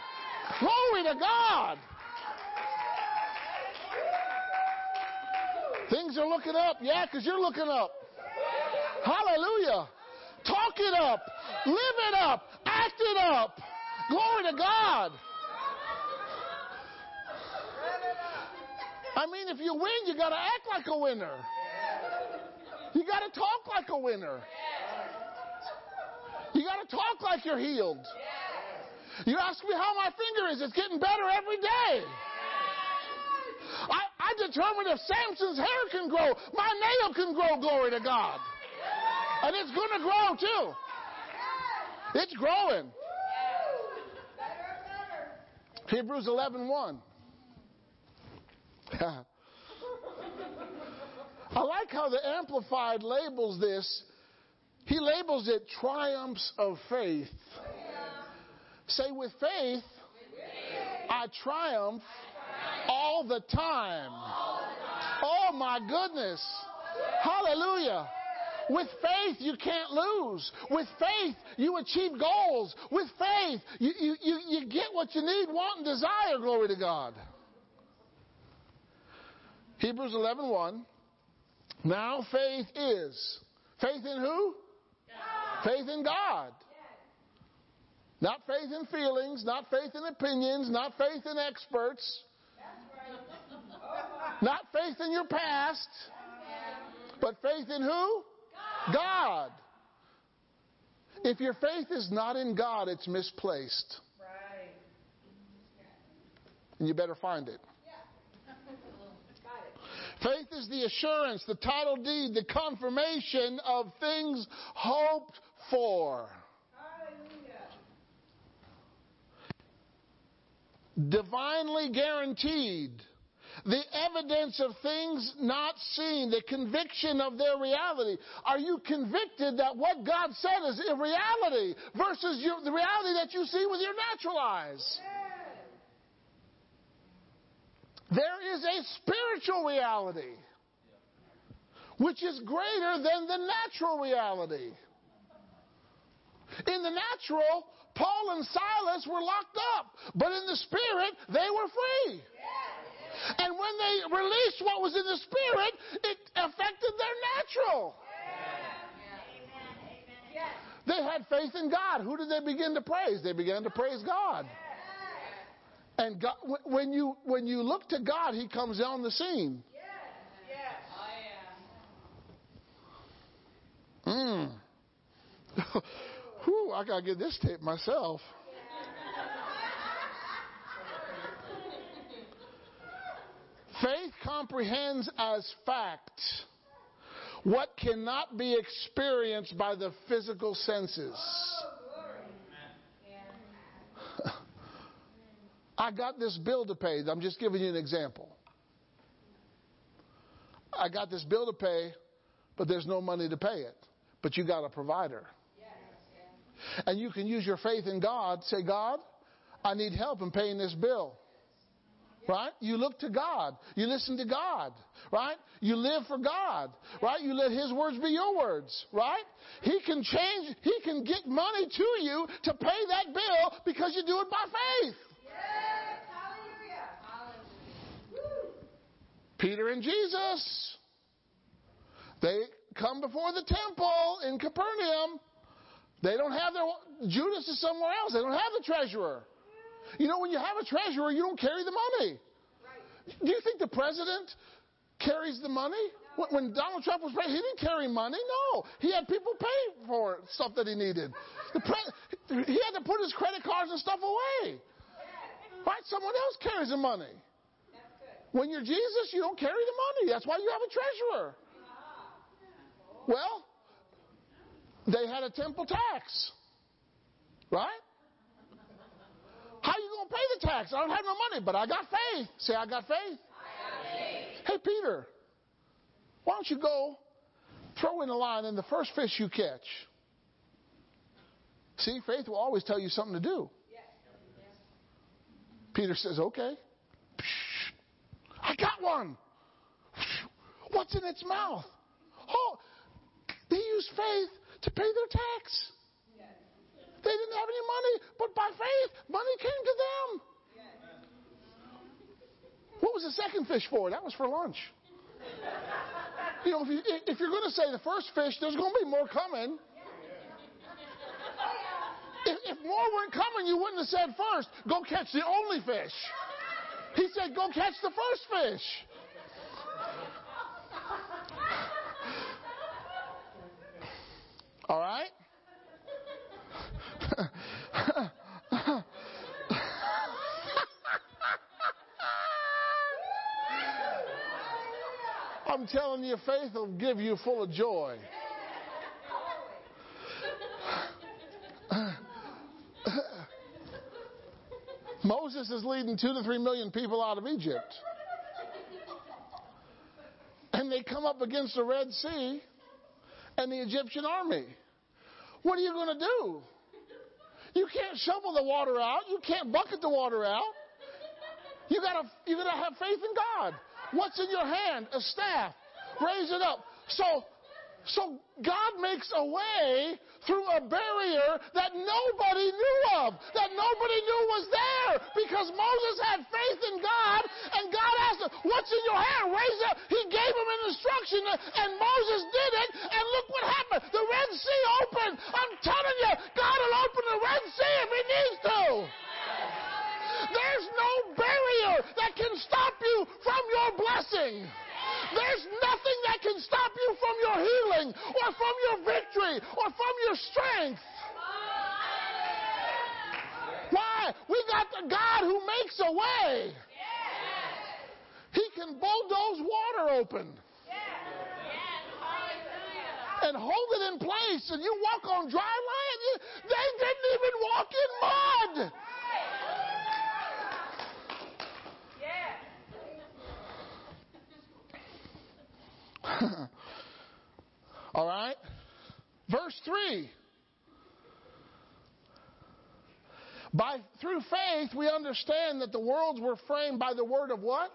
S2: Glory to God. Things are looking up. Yeah, because you're looking up. Hallelujah. Talk it up. Live it up. Act it up. Glory to God. I mean, if you win, you got to act like a winner. You got to talk like a winner. You got to talk like you're healed. You ask me how my finger is, it's getting better every day. I, determined if Samson's hair can grow, my nail can grow, glory to God. And it's going to grow too. It's growing. Hebrews 11 1. *laughs* I like how the Amplified labels this. He labels it triumphs of faith. Say, with faith, I triumph all the time. Oh my goodness. Hallelujah. With faith, you can't lose. With faith, you achieve goals. With faith, you, you, you, you get what you need, want, and desire. Glory to God. Hebrews 11 1. Now faith is. Faith in who? God. Faith in God. Not faith in feelings, not faith in opinions, not faith in experts, not faith in your past, but faith in who? God. If your faith is not in God, it's misplaced. And you better find it. Faith is the assurance, the title deed, the confirmation of things hoped for. Divinely guaranteed the evidence of things not seen, the conviction of their reality. Are you convicted that what God said is a reality versus your, the reality that you see with your natural eyes? There is a spiritual reality which is greater than the natural reality. In the natural, Paul and Silas were locked up, but in the spirit, they were free. And when they released what was in the spirit, it affected their natural. They had faith in God. Who did they begin to praise? They began to praise God. And God, when you when you look to God, He comes on the scene. Mm. *laughs* Whew, I gotta get this tape myself. Faith comprehends as fact what cannot be experienced by the physical senses. *laughs* I got this bill to pay. I'm just giving you an example. I got this bill to pay, but there's no money to pay it. But you got a provider. And you can use your faith in God. Say, God, I need help in paying this bill. Right? You look to God. You listen to God. Right? You live for God. Right? You let His words be your words. Right? He can change, He can get money to you to pay that bill because you do it by faith. Yes. Hallelujah. Hallelujah. Peter and Jesus. They come before the temple in Capernaum. They don't have their, Judas is somewhere else. They don't have the treasurer. You know, when you have a treasurer, you don't carry the money. Do you think the president carries the money? When Donald Trump was president, he didn't carry money. No, he had people pay for stuff that he needed. Pre- he had to put his credit cards and stuff away. Right? Someone else carries the money. When you're Jesus, you don't carry the money. That's why you have a treasurer. Uh-huh. Well, they had a temple tax. Right? How are you going to pay the tax? I don't have no money, but I got faith. Say, I got faith. I got faith. Hey, Peter, why don't you go throw in a line in the first fish you catch? See, faith will always tell you something to do. Yes. Peter says, okay. I got one. What's in its mouth? Oh, they used faith to pay their tax. They didn't have any money, but by faith, money came to them. What was the second fish for? That was for lunch. You know, if, you, if you're going to say the first fish, there's going to be more coming. If, if more weren't coming, you wouldn't have said first, go catch the only fish. He said, go catch the first fish. All right? *laughs* I'm telling you, faith will give you full of joy. *laughs* Moses is leading two to three million people out of Egypt. And they come up against the Red Sea and the Egyptian army. What are you going to do? You can't shovel the water out. You can't bucket the water out. You gotta, you gotta have faith in God. What's in your hand? A staff. Raise it up. So so God makes a way through a barrier that nobody knew of, that nobody knew was there, because Moses had faith in God, and God asked him, What's in your hand? Raise up. He gave him an instruction, and Moses did it, and look what happened. The Red Sea opened. I'm telling you, God will open the Red Sea if He needs to. There's no barrier that can stop you from your blessing. There's nothing that can stop you from your healing or from your victory or from your strength. Why? We got the God who makes a way. He can bulldoze water open. And hold it in place, and you walk on dry land. They didn't even walk in mud. *laughs* All right? Verse 3. By through faith we understand that the worlds were framed by the word of what?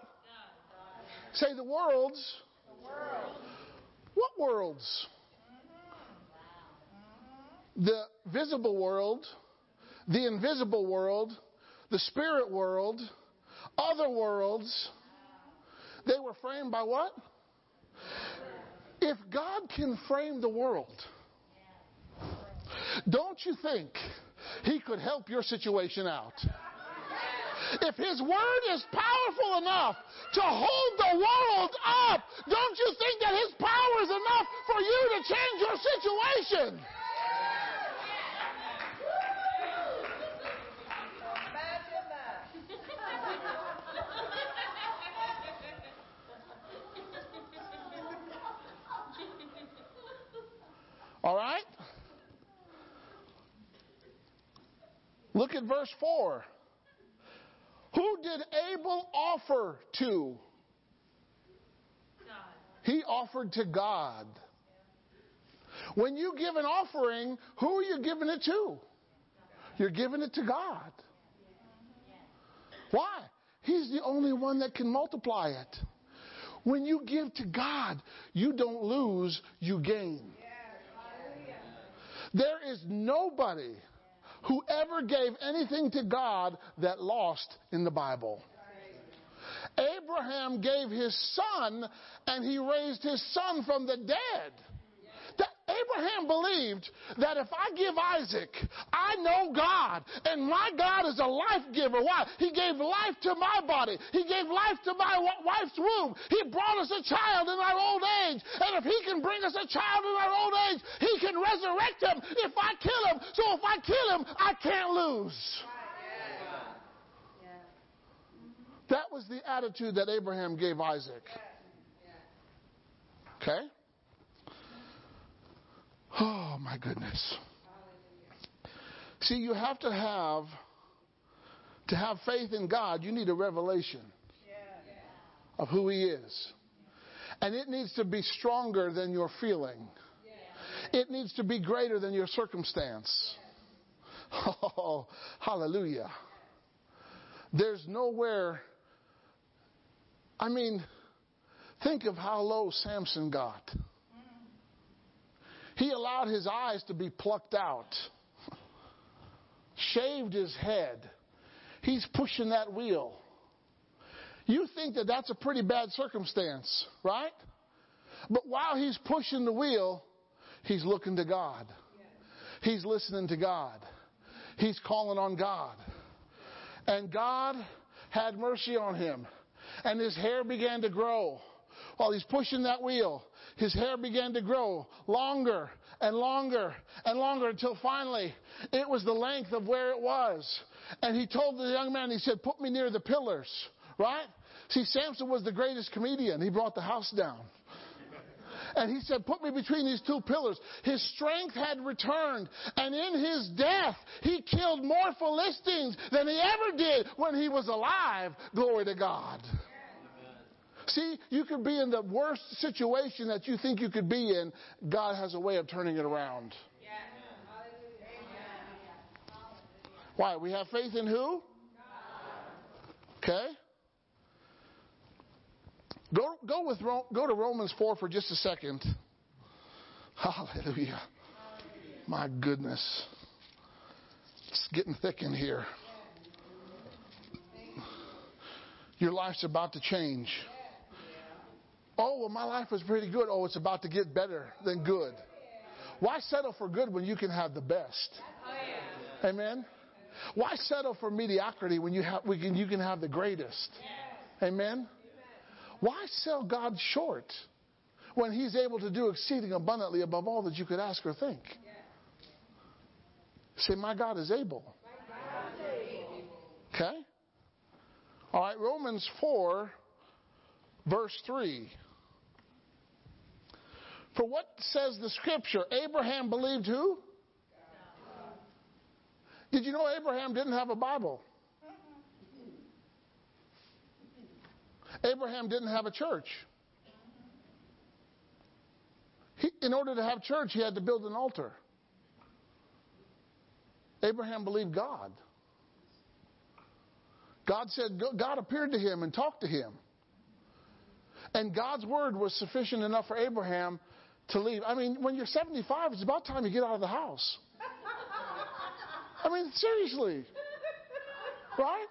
S2: Say the worlds. What worlds? The visible world, the invisible world, the spirit world, other worlds. They were framed by what? If God can frame the world, don't you think He could help your situation out? If His Word is powerful enough to hold the world up, don't you think that His power is enough for you to change your situation? All right? Look at verse 4. Who did Abel offer to? God. He offered to God. When you give an offering, who are you giving it to? You're giving it to God. Why? He's the only one that can multiply it. When you give to God, you don't lose, you gain. There is nobody who ever gave anything to God that lost in the Bible. Abraham gave his son and he raised his son from the dead. Abraham believed that if I give Isaac, I know God, and my God is a life giver. Why? He gave life to my body. He gave life to my wife's womb. He brought us a child in our old age. And if He can bring us a child in our old age, He can resurrect him if I kill him. So if I kill him, I can't lose. That was the attitude that Abraham gave Isaac. Okay? Oh my goodness. See, you have to have to have faith in God, you need a revelation of who he is. And it needs to be stronger than your feeling. It needs to be greater than your circumstance. *laughs* Oh, hallelujah. There's nowhere I mean, think of how low Samson got. He allowed his eyes to be plucked out, shaved his head. He's pushing that wheel. You think that that's a pretty bad circumstance, right? But while he's pushing the wheel, he's looking to God. He's listening to God. He's calling on God. And God had mercy on him. And his hair began to grow while he's pushing that wheel his hair began to grow longer and longer and longer until finally it was the length of where it was. And he told the young man, he said, put me near the pillars, right? See, Samson was the greatest comedian. He brought the house down. And he said, Put me between these two pillars. His strength had returned. And in his death, he killed more Philistines than he ever did when he was alive. Glory to God. See, you could be in the worst situation that you think you could be in. God has a way of turning it around. Why? We have faith in who? Okay. Go, go, with, go to Romans 4 for just a second. Hallelujah. My goodness. It's getting thick in here. Your life's about to change. Oh, well, my life was pretty good. Oh, it's about to get better than good. Why settle for good when you can have the best? Amen. Why settle for mediocrity when you have you can have the greatest? Amen. Why sell God short when He's able to do exceeding abundantly above all that you could ask or think? Say, my God is able. Okay. All right. Romans four, verse three. For what says the scripture? Abraham believed who? Did you know Abraham didn't have a Bible? Abraham didn't have a church. He, in order to have church, he had to build an altar. Abraham believed God. God said, God appeared to him and talked to him. And God's word was sufficient enough for Abraham to leave. I mean, when you're 75, it's about time you get out of the house. I mean, seriously. Right?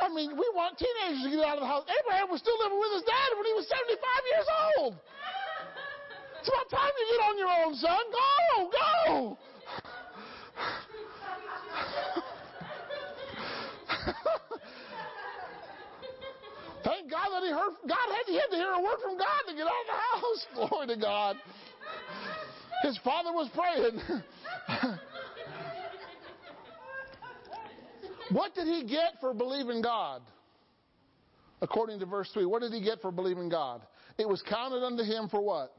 S2: I mean, we want teenagers to get out of the house. Abraham was still living with his dad when he was 75 years old. It's about time you get on your own, son. Go, go. He heard. God had, he had to hear a word from God to get out of the house. *laughs* Glory to God. His father was praying. *laughs* what did he get for believing God? According to verse 3, what did he get for believing God? It was counted unto him for what?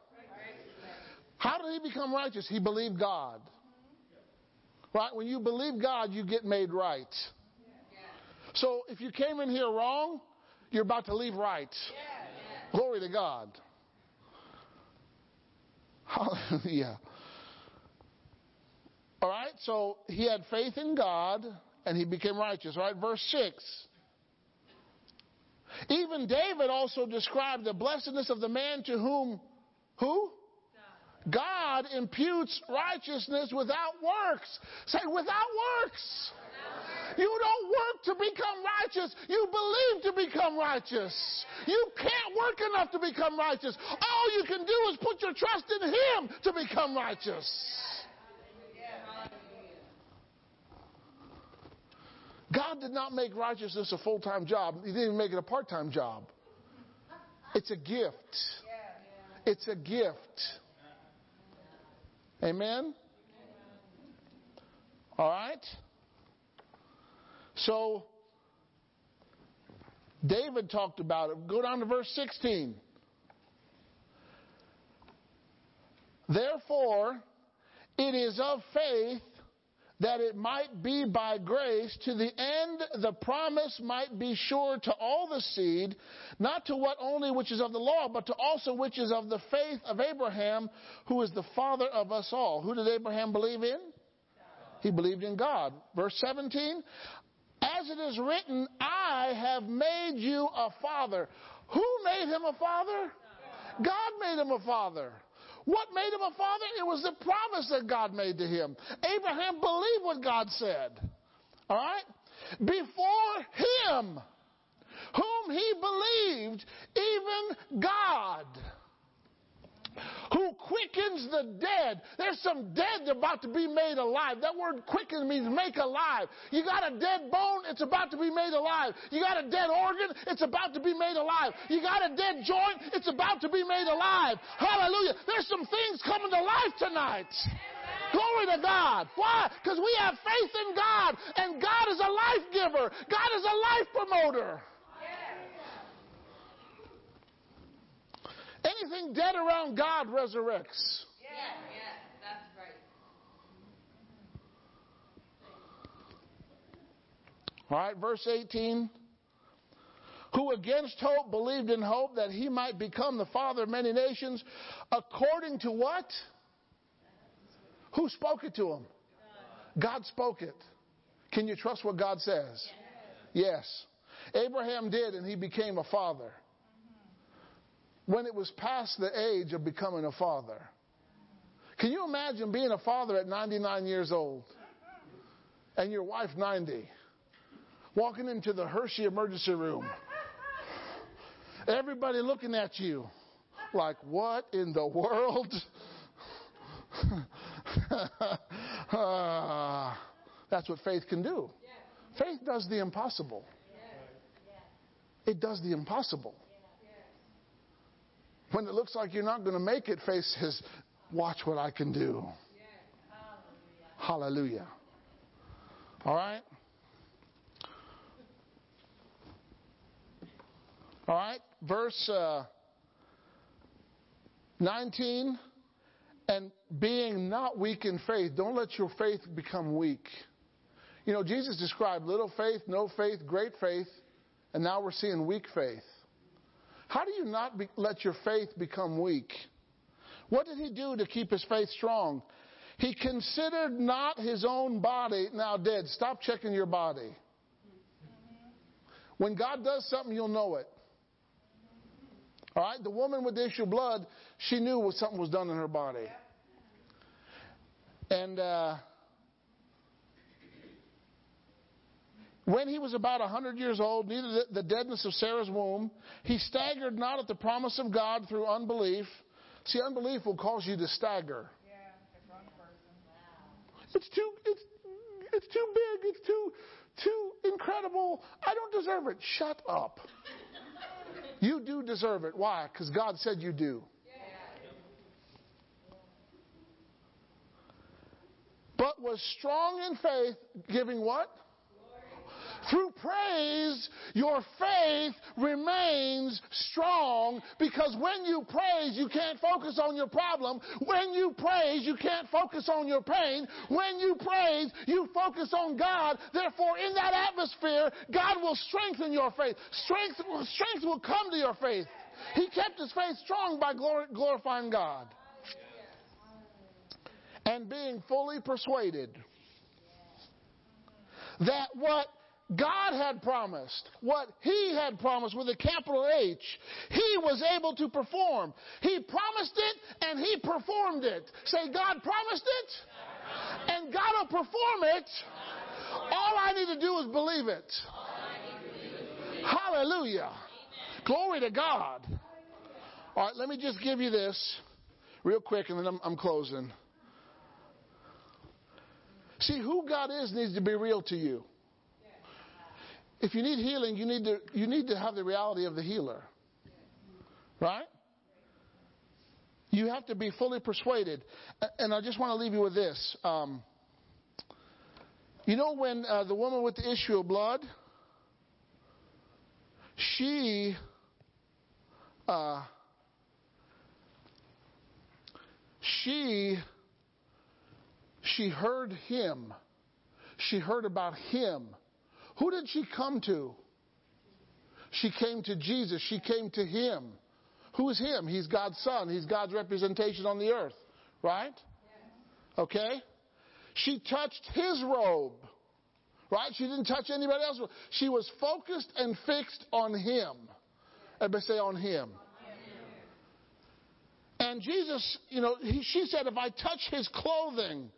S2: How did he become righteous? He believed God. Right? When you believe God, you get made right. So if you came in here wrong, you're about to leave right. Glory to God. Hallelujah. All right, so he had faith in God and he became righteous. Right, verse 6. Even David also described the blessedness of the man to whom, who? God imputes righteousness without works. Say, without works. You don't work to become righteous. You believe to become righteous. You can't work enough to become righteous. All you can do is put your trust in Him to become righteous. God did not make righteousness a full time job, He didn't even make it a part time job. It's a gift. It's a gift. Amen? All right? So, David talked about it. Go down to verse 16. Therefore, it is of faith that it might be by grace to the end the promise might be sure to all the seed, not to what only which is of the law, but to also which is of the faith of Abraham, who is the father of us all. Who did Abraham believe in? He believed in God. Verse 17, as it is written, I have made you a father. Who made him a father? God made him a father. What made him a father? It was the promise that God made to him. Abraham believed what God said. All right? Before him, whom he believed, even God who quickens the dead. There's some dead about to be made alive. That word quicken means make alive. You got a dead bone, it's about to be made alive. You got a dead organ, it's about to be made alive. You got a dead joint, it's about to be made alive. Hallelujah. There's some things coming to life tonight. Glory to God. Why? Because we have faith in God, and God is a life giver. God is a life promoter. Anything dead around God resurrects.
S4: Yeah, yeah, that's right.
S2: All right, verse 18. Who against hope believed in hope that he might become the father of many nations, according to what? Who spoke it to him? God spoke it. Can you trust what God says? Yes. Abraham did, and he became a father when it was past the age of becoming a father. Can you imagine being a father at 99 years old and your wife 90? Walking into the Hershey emergency room. Everybody looking at you like, what in the world? uh, *laughs* that's what faith can do. Faith does the impossible. It does the impossible. When it looks like you're not going to make it, faith says, Watch what I can do. Hallelujah. All right? All right, verse uh, 19. And being not weak in faith, don't let your faith become weak. You know, Jesus described little faith, no faith, great faith, and now we're seeing weak faith. How do you not be, let your faith become weak? What did he do to keep his faith strong? He considered not his own body now dead. Stop checking your body. When God does something, you'll know it. All right? The woman with the issue of blood, she knew what something was done in her body. And uh, when he was about a 100 years old, neither the deadness of Sarah's womb, he staggered not at the promise of God through unbelief. See, unbelief will cause you to stagger. It's too, it's, it's too big. It's too, too incredible. I don't deserve it. Shut up. You do deserve it. Why? Because God said you do. But was strong in faith, giving what? Through praise, your faith remains strong because when you praise, you can't focus on your problem. When you praise, you can't focus on your pain. When you praise, you focus on God. Therefore, in that atmosphere, God will strengthen your faith. Strength, strength will come to your faith. He kept his faith strong by glorifying God. And being fully persuaded that what God had promised, what He had promised with a capital H, He was able to perform. He promised it and He performed it. Say, God promised it and God will perform it. All I need to do is believe it. Hallelujah. Glory to God. All right, let me just give you this real quick and then I'm, I'm closing. See, who God is needs to be real to you. If you need healing, you need to, you need to have the reality of the healer. Right? You have to be fully persuaded. And I just want to leave you with this. Um, you know, when uh, the woman with the issue of blood, she uh, she she heard him. She heard about him who did she come to? She came to Jesus. She came to Him. Who is Him? He's God's Son. He's God's representation on the earth. Right? Okay? She touched His robe. Right? She didn't touch anybody else. She was focused and fixed on Him. Everybody say on Him. And Jesus, you know, he, she said, if I touch His clothing,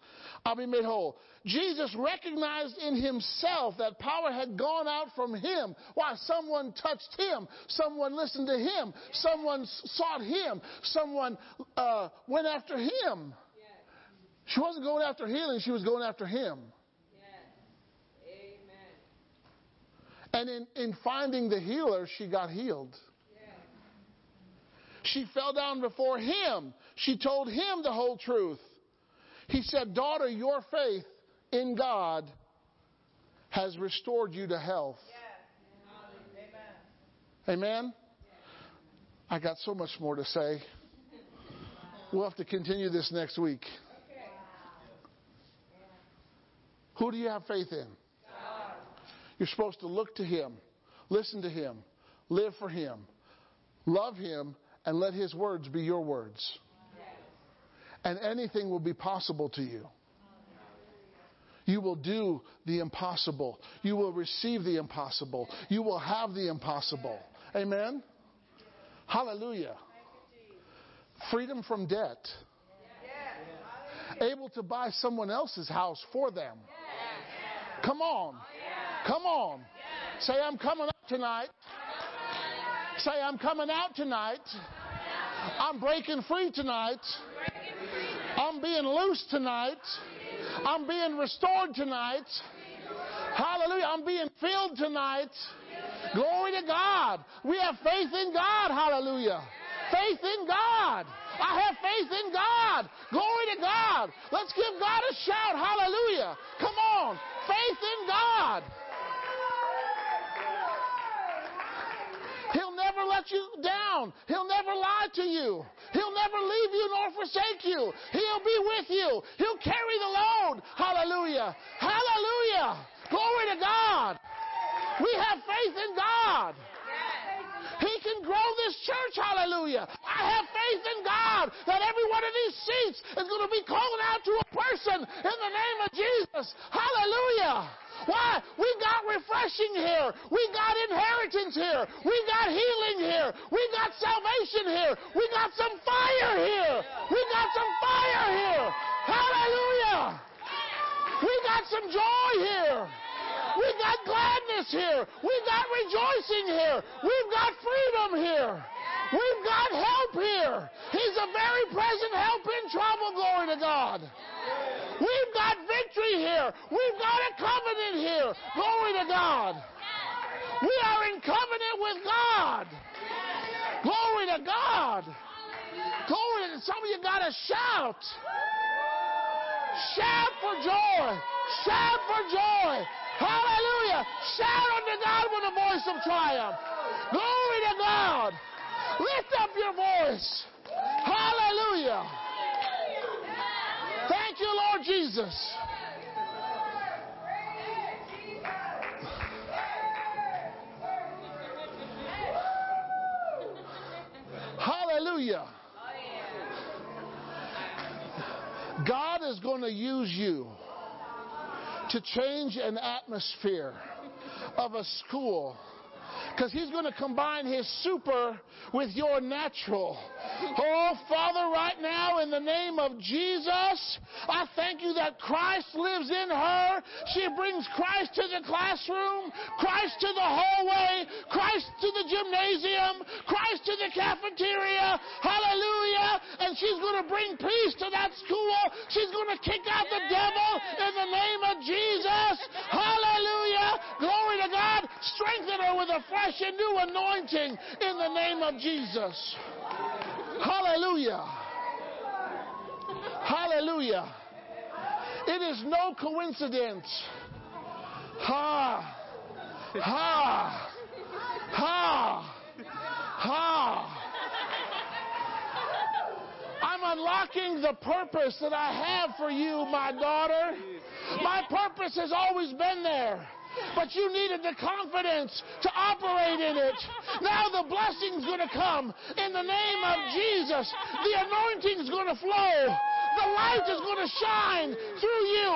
S2: I'll be made whole. Jesus recognized in himself that power had gone out from him. Why? Someone touched him. Someone listened to him. Someone sought him. Someone uh, went after him. She wasn't going after healing, she was going after him. And in, in finding the healer, she got healed. She fell down before him. She told him the whole truth. He said, Daughter, your faith in God has restored you to health. Amen. Amen? I got so much more to say. We'll have to continue this next week. Who do you have faith in? You're supposed to look to Him, listen to Him, live for Him, love Him, and let His words be your words and anything will be possible to you. You will do the impossible. You will receive the impossible. You will have the impossible. Amen? Hallelujah. Freedom from debt. Able to buy someone else's house for them. Come on. Come on. Say, I'm coming out tonight. Say, I'm coming out tonight. I'm breaking free tonight. I'm being loose tonight. I'm being restored tonight. Hallelujah. I'm being filled tonight. Glory to God. We have faith in God. Hallelujah. Faith in God. I have faith in God. Glory to God. Let's give God a shout. Hallelujah. Come on. Faith in God. He'll never let you down. He'll never lie to you. He'll never leave you nor forsake you. He'll be with you. He'll carry the load. Hallelujah. Hallelujah. Glory to God. We have faith in God. He can grow this church. Hallelujah. I have faith in God that every one of these seats is going to be called out to a person in the name of Jesus. Hallelujah. Why? We got refreshing here. We got inheritance here. We got healing here. We got salvation here. We got some fire here. We got some fire here. Hallelujah. We got some joy here. We got gladness here. We got rejoicing here. We've got freedom here. We've got help here. He's a very present help in trouble, glory to God. We've got victory here. We've got a covenant here. Glory to God. We are in covenant with God. Glory to God. Glory to some of you gotta shout. Shout for joy. Shout for joy. Hallelujah. Shout unto God with a voice of triumph. Glory to God. Lift up your voice. Hallelujah. Thank you, Lord Jesus. Hallelujah. God is going to use you to change an atmosphere of a school because he's going to combine his super with your natural. Oh, Father, right now, in the name of Jesus, I thank you that Christ lives in her. She brings Christ to the classroom, Christ to the hallway, Christ to the gymnasium, Christ to the cafeteria. Hallelujah. And she's going to bring peace to that school. She's going to kick out the devil in the name of Jesus. Hallelujah. Glory to God. Strengthen her with a fresh and new anointing in the name of Jesus. Hallelujah. Hallelujah. It is no coincidence. Ha. Ha. Ha. Ha. I'm unlocking the purpose that I have for you, my daughter. My purpose has always been there. But you needed the confidence to operate in it. Now the blessing's going to come in the name of Jesus. The anointing's going to flow. The light is going to shine through you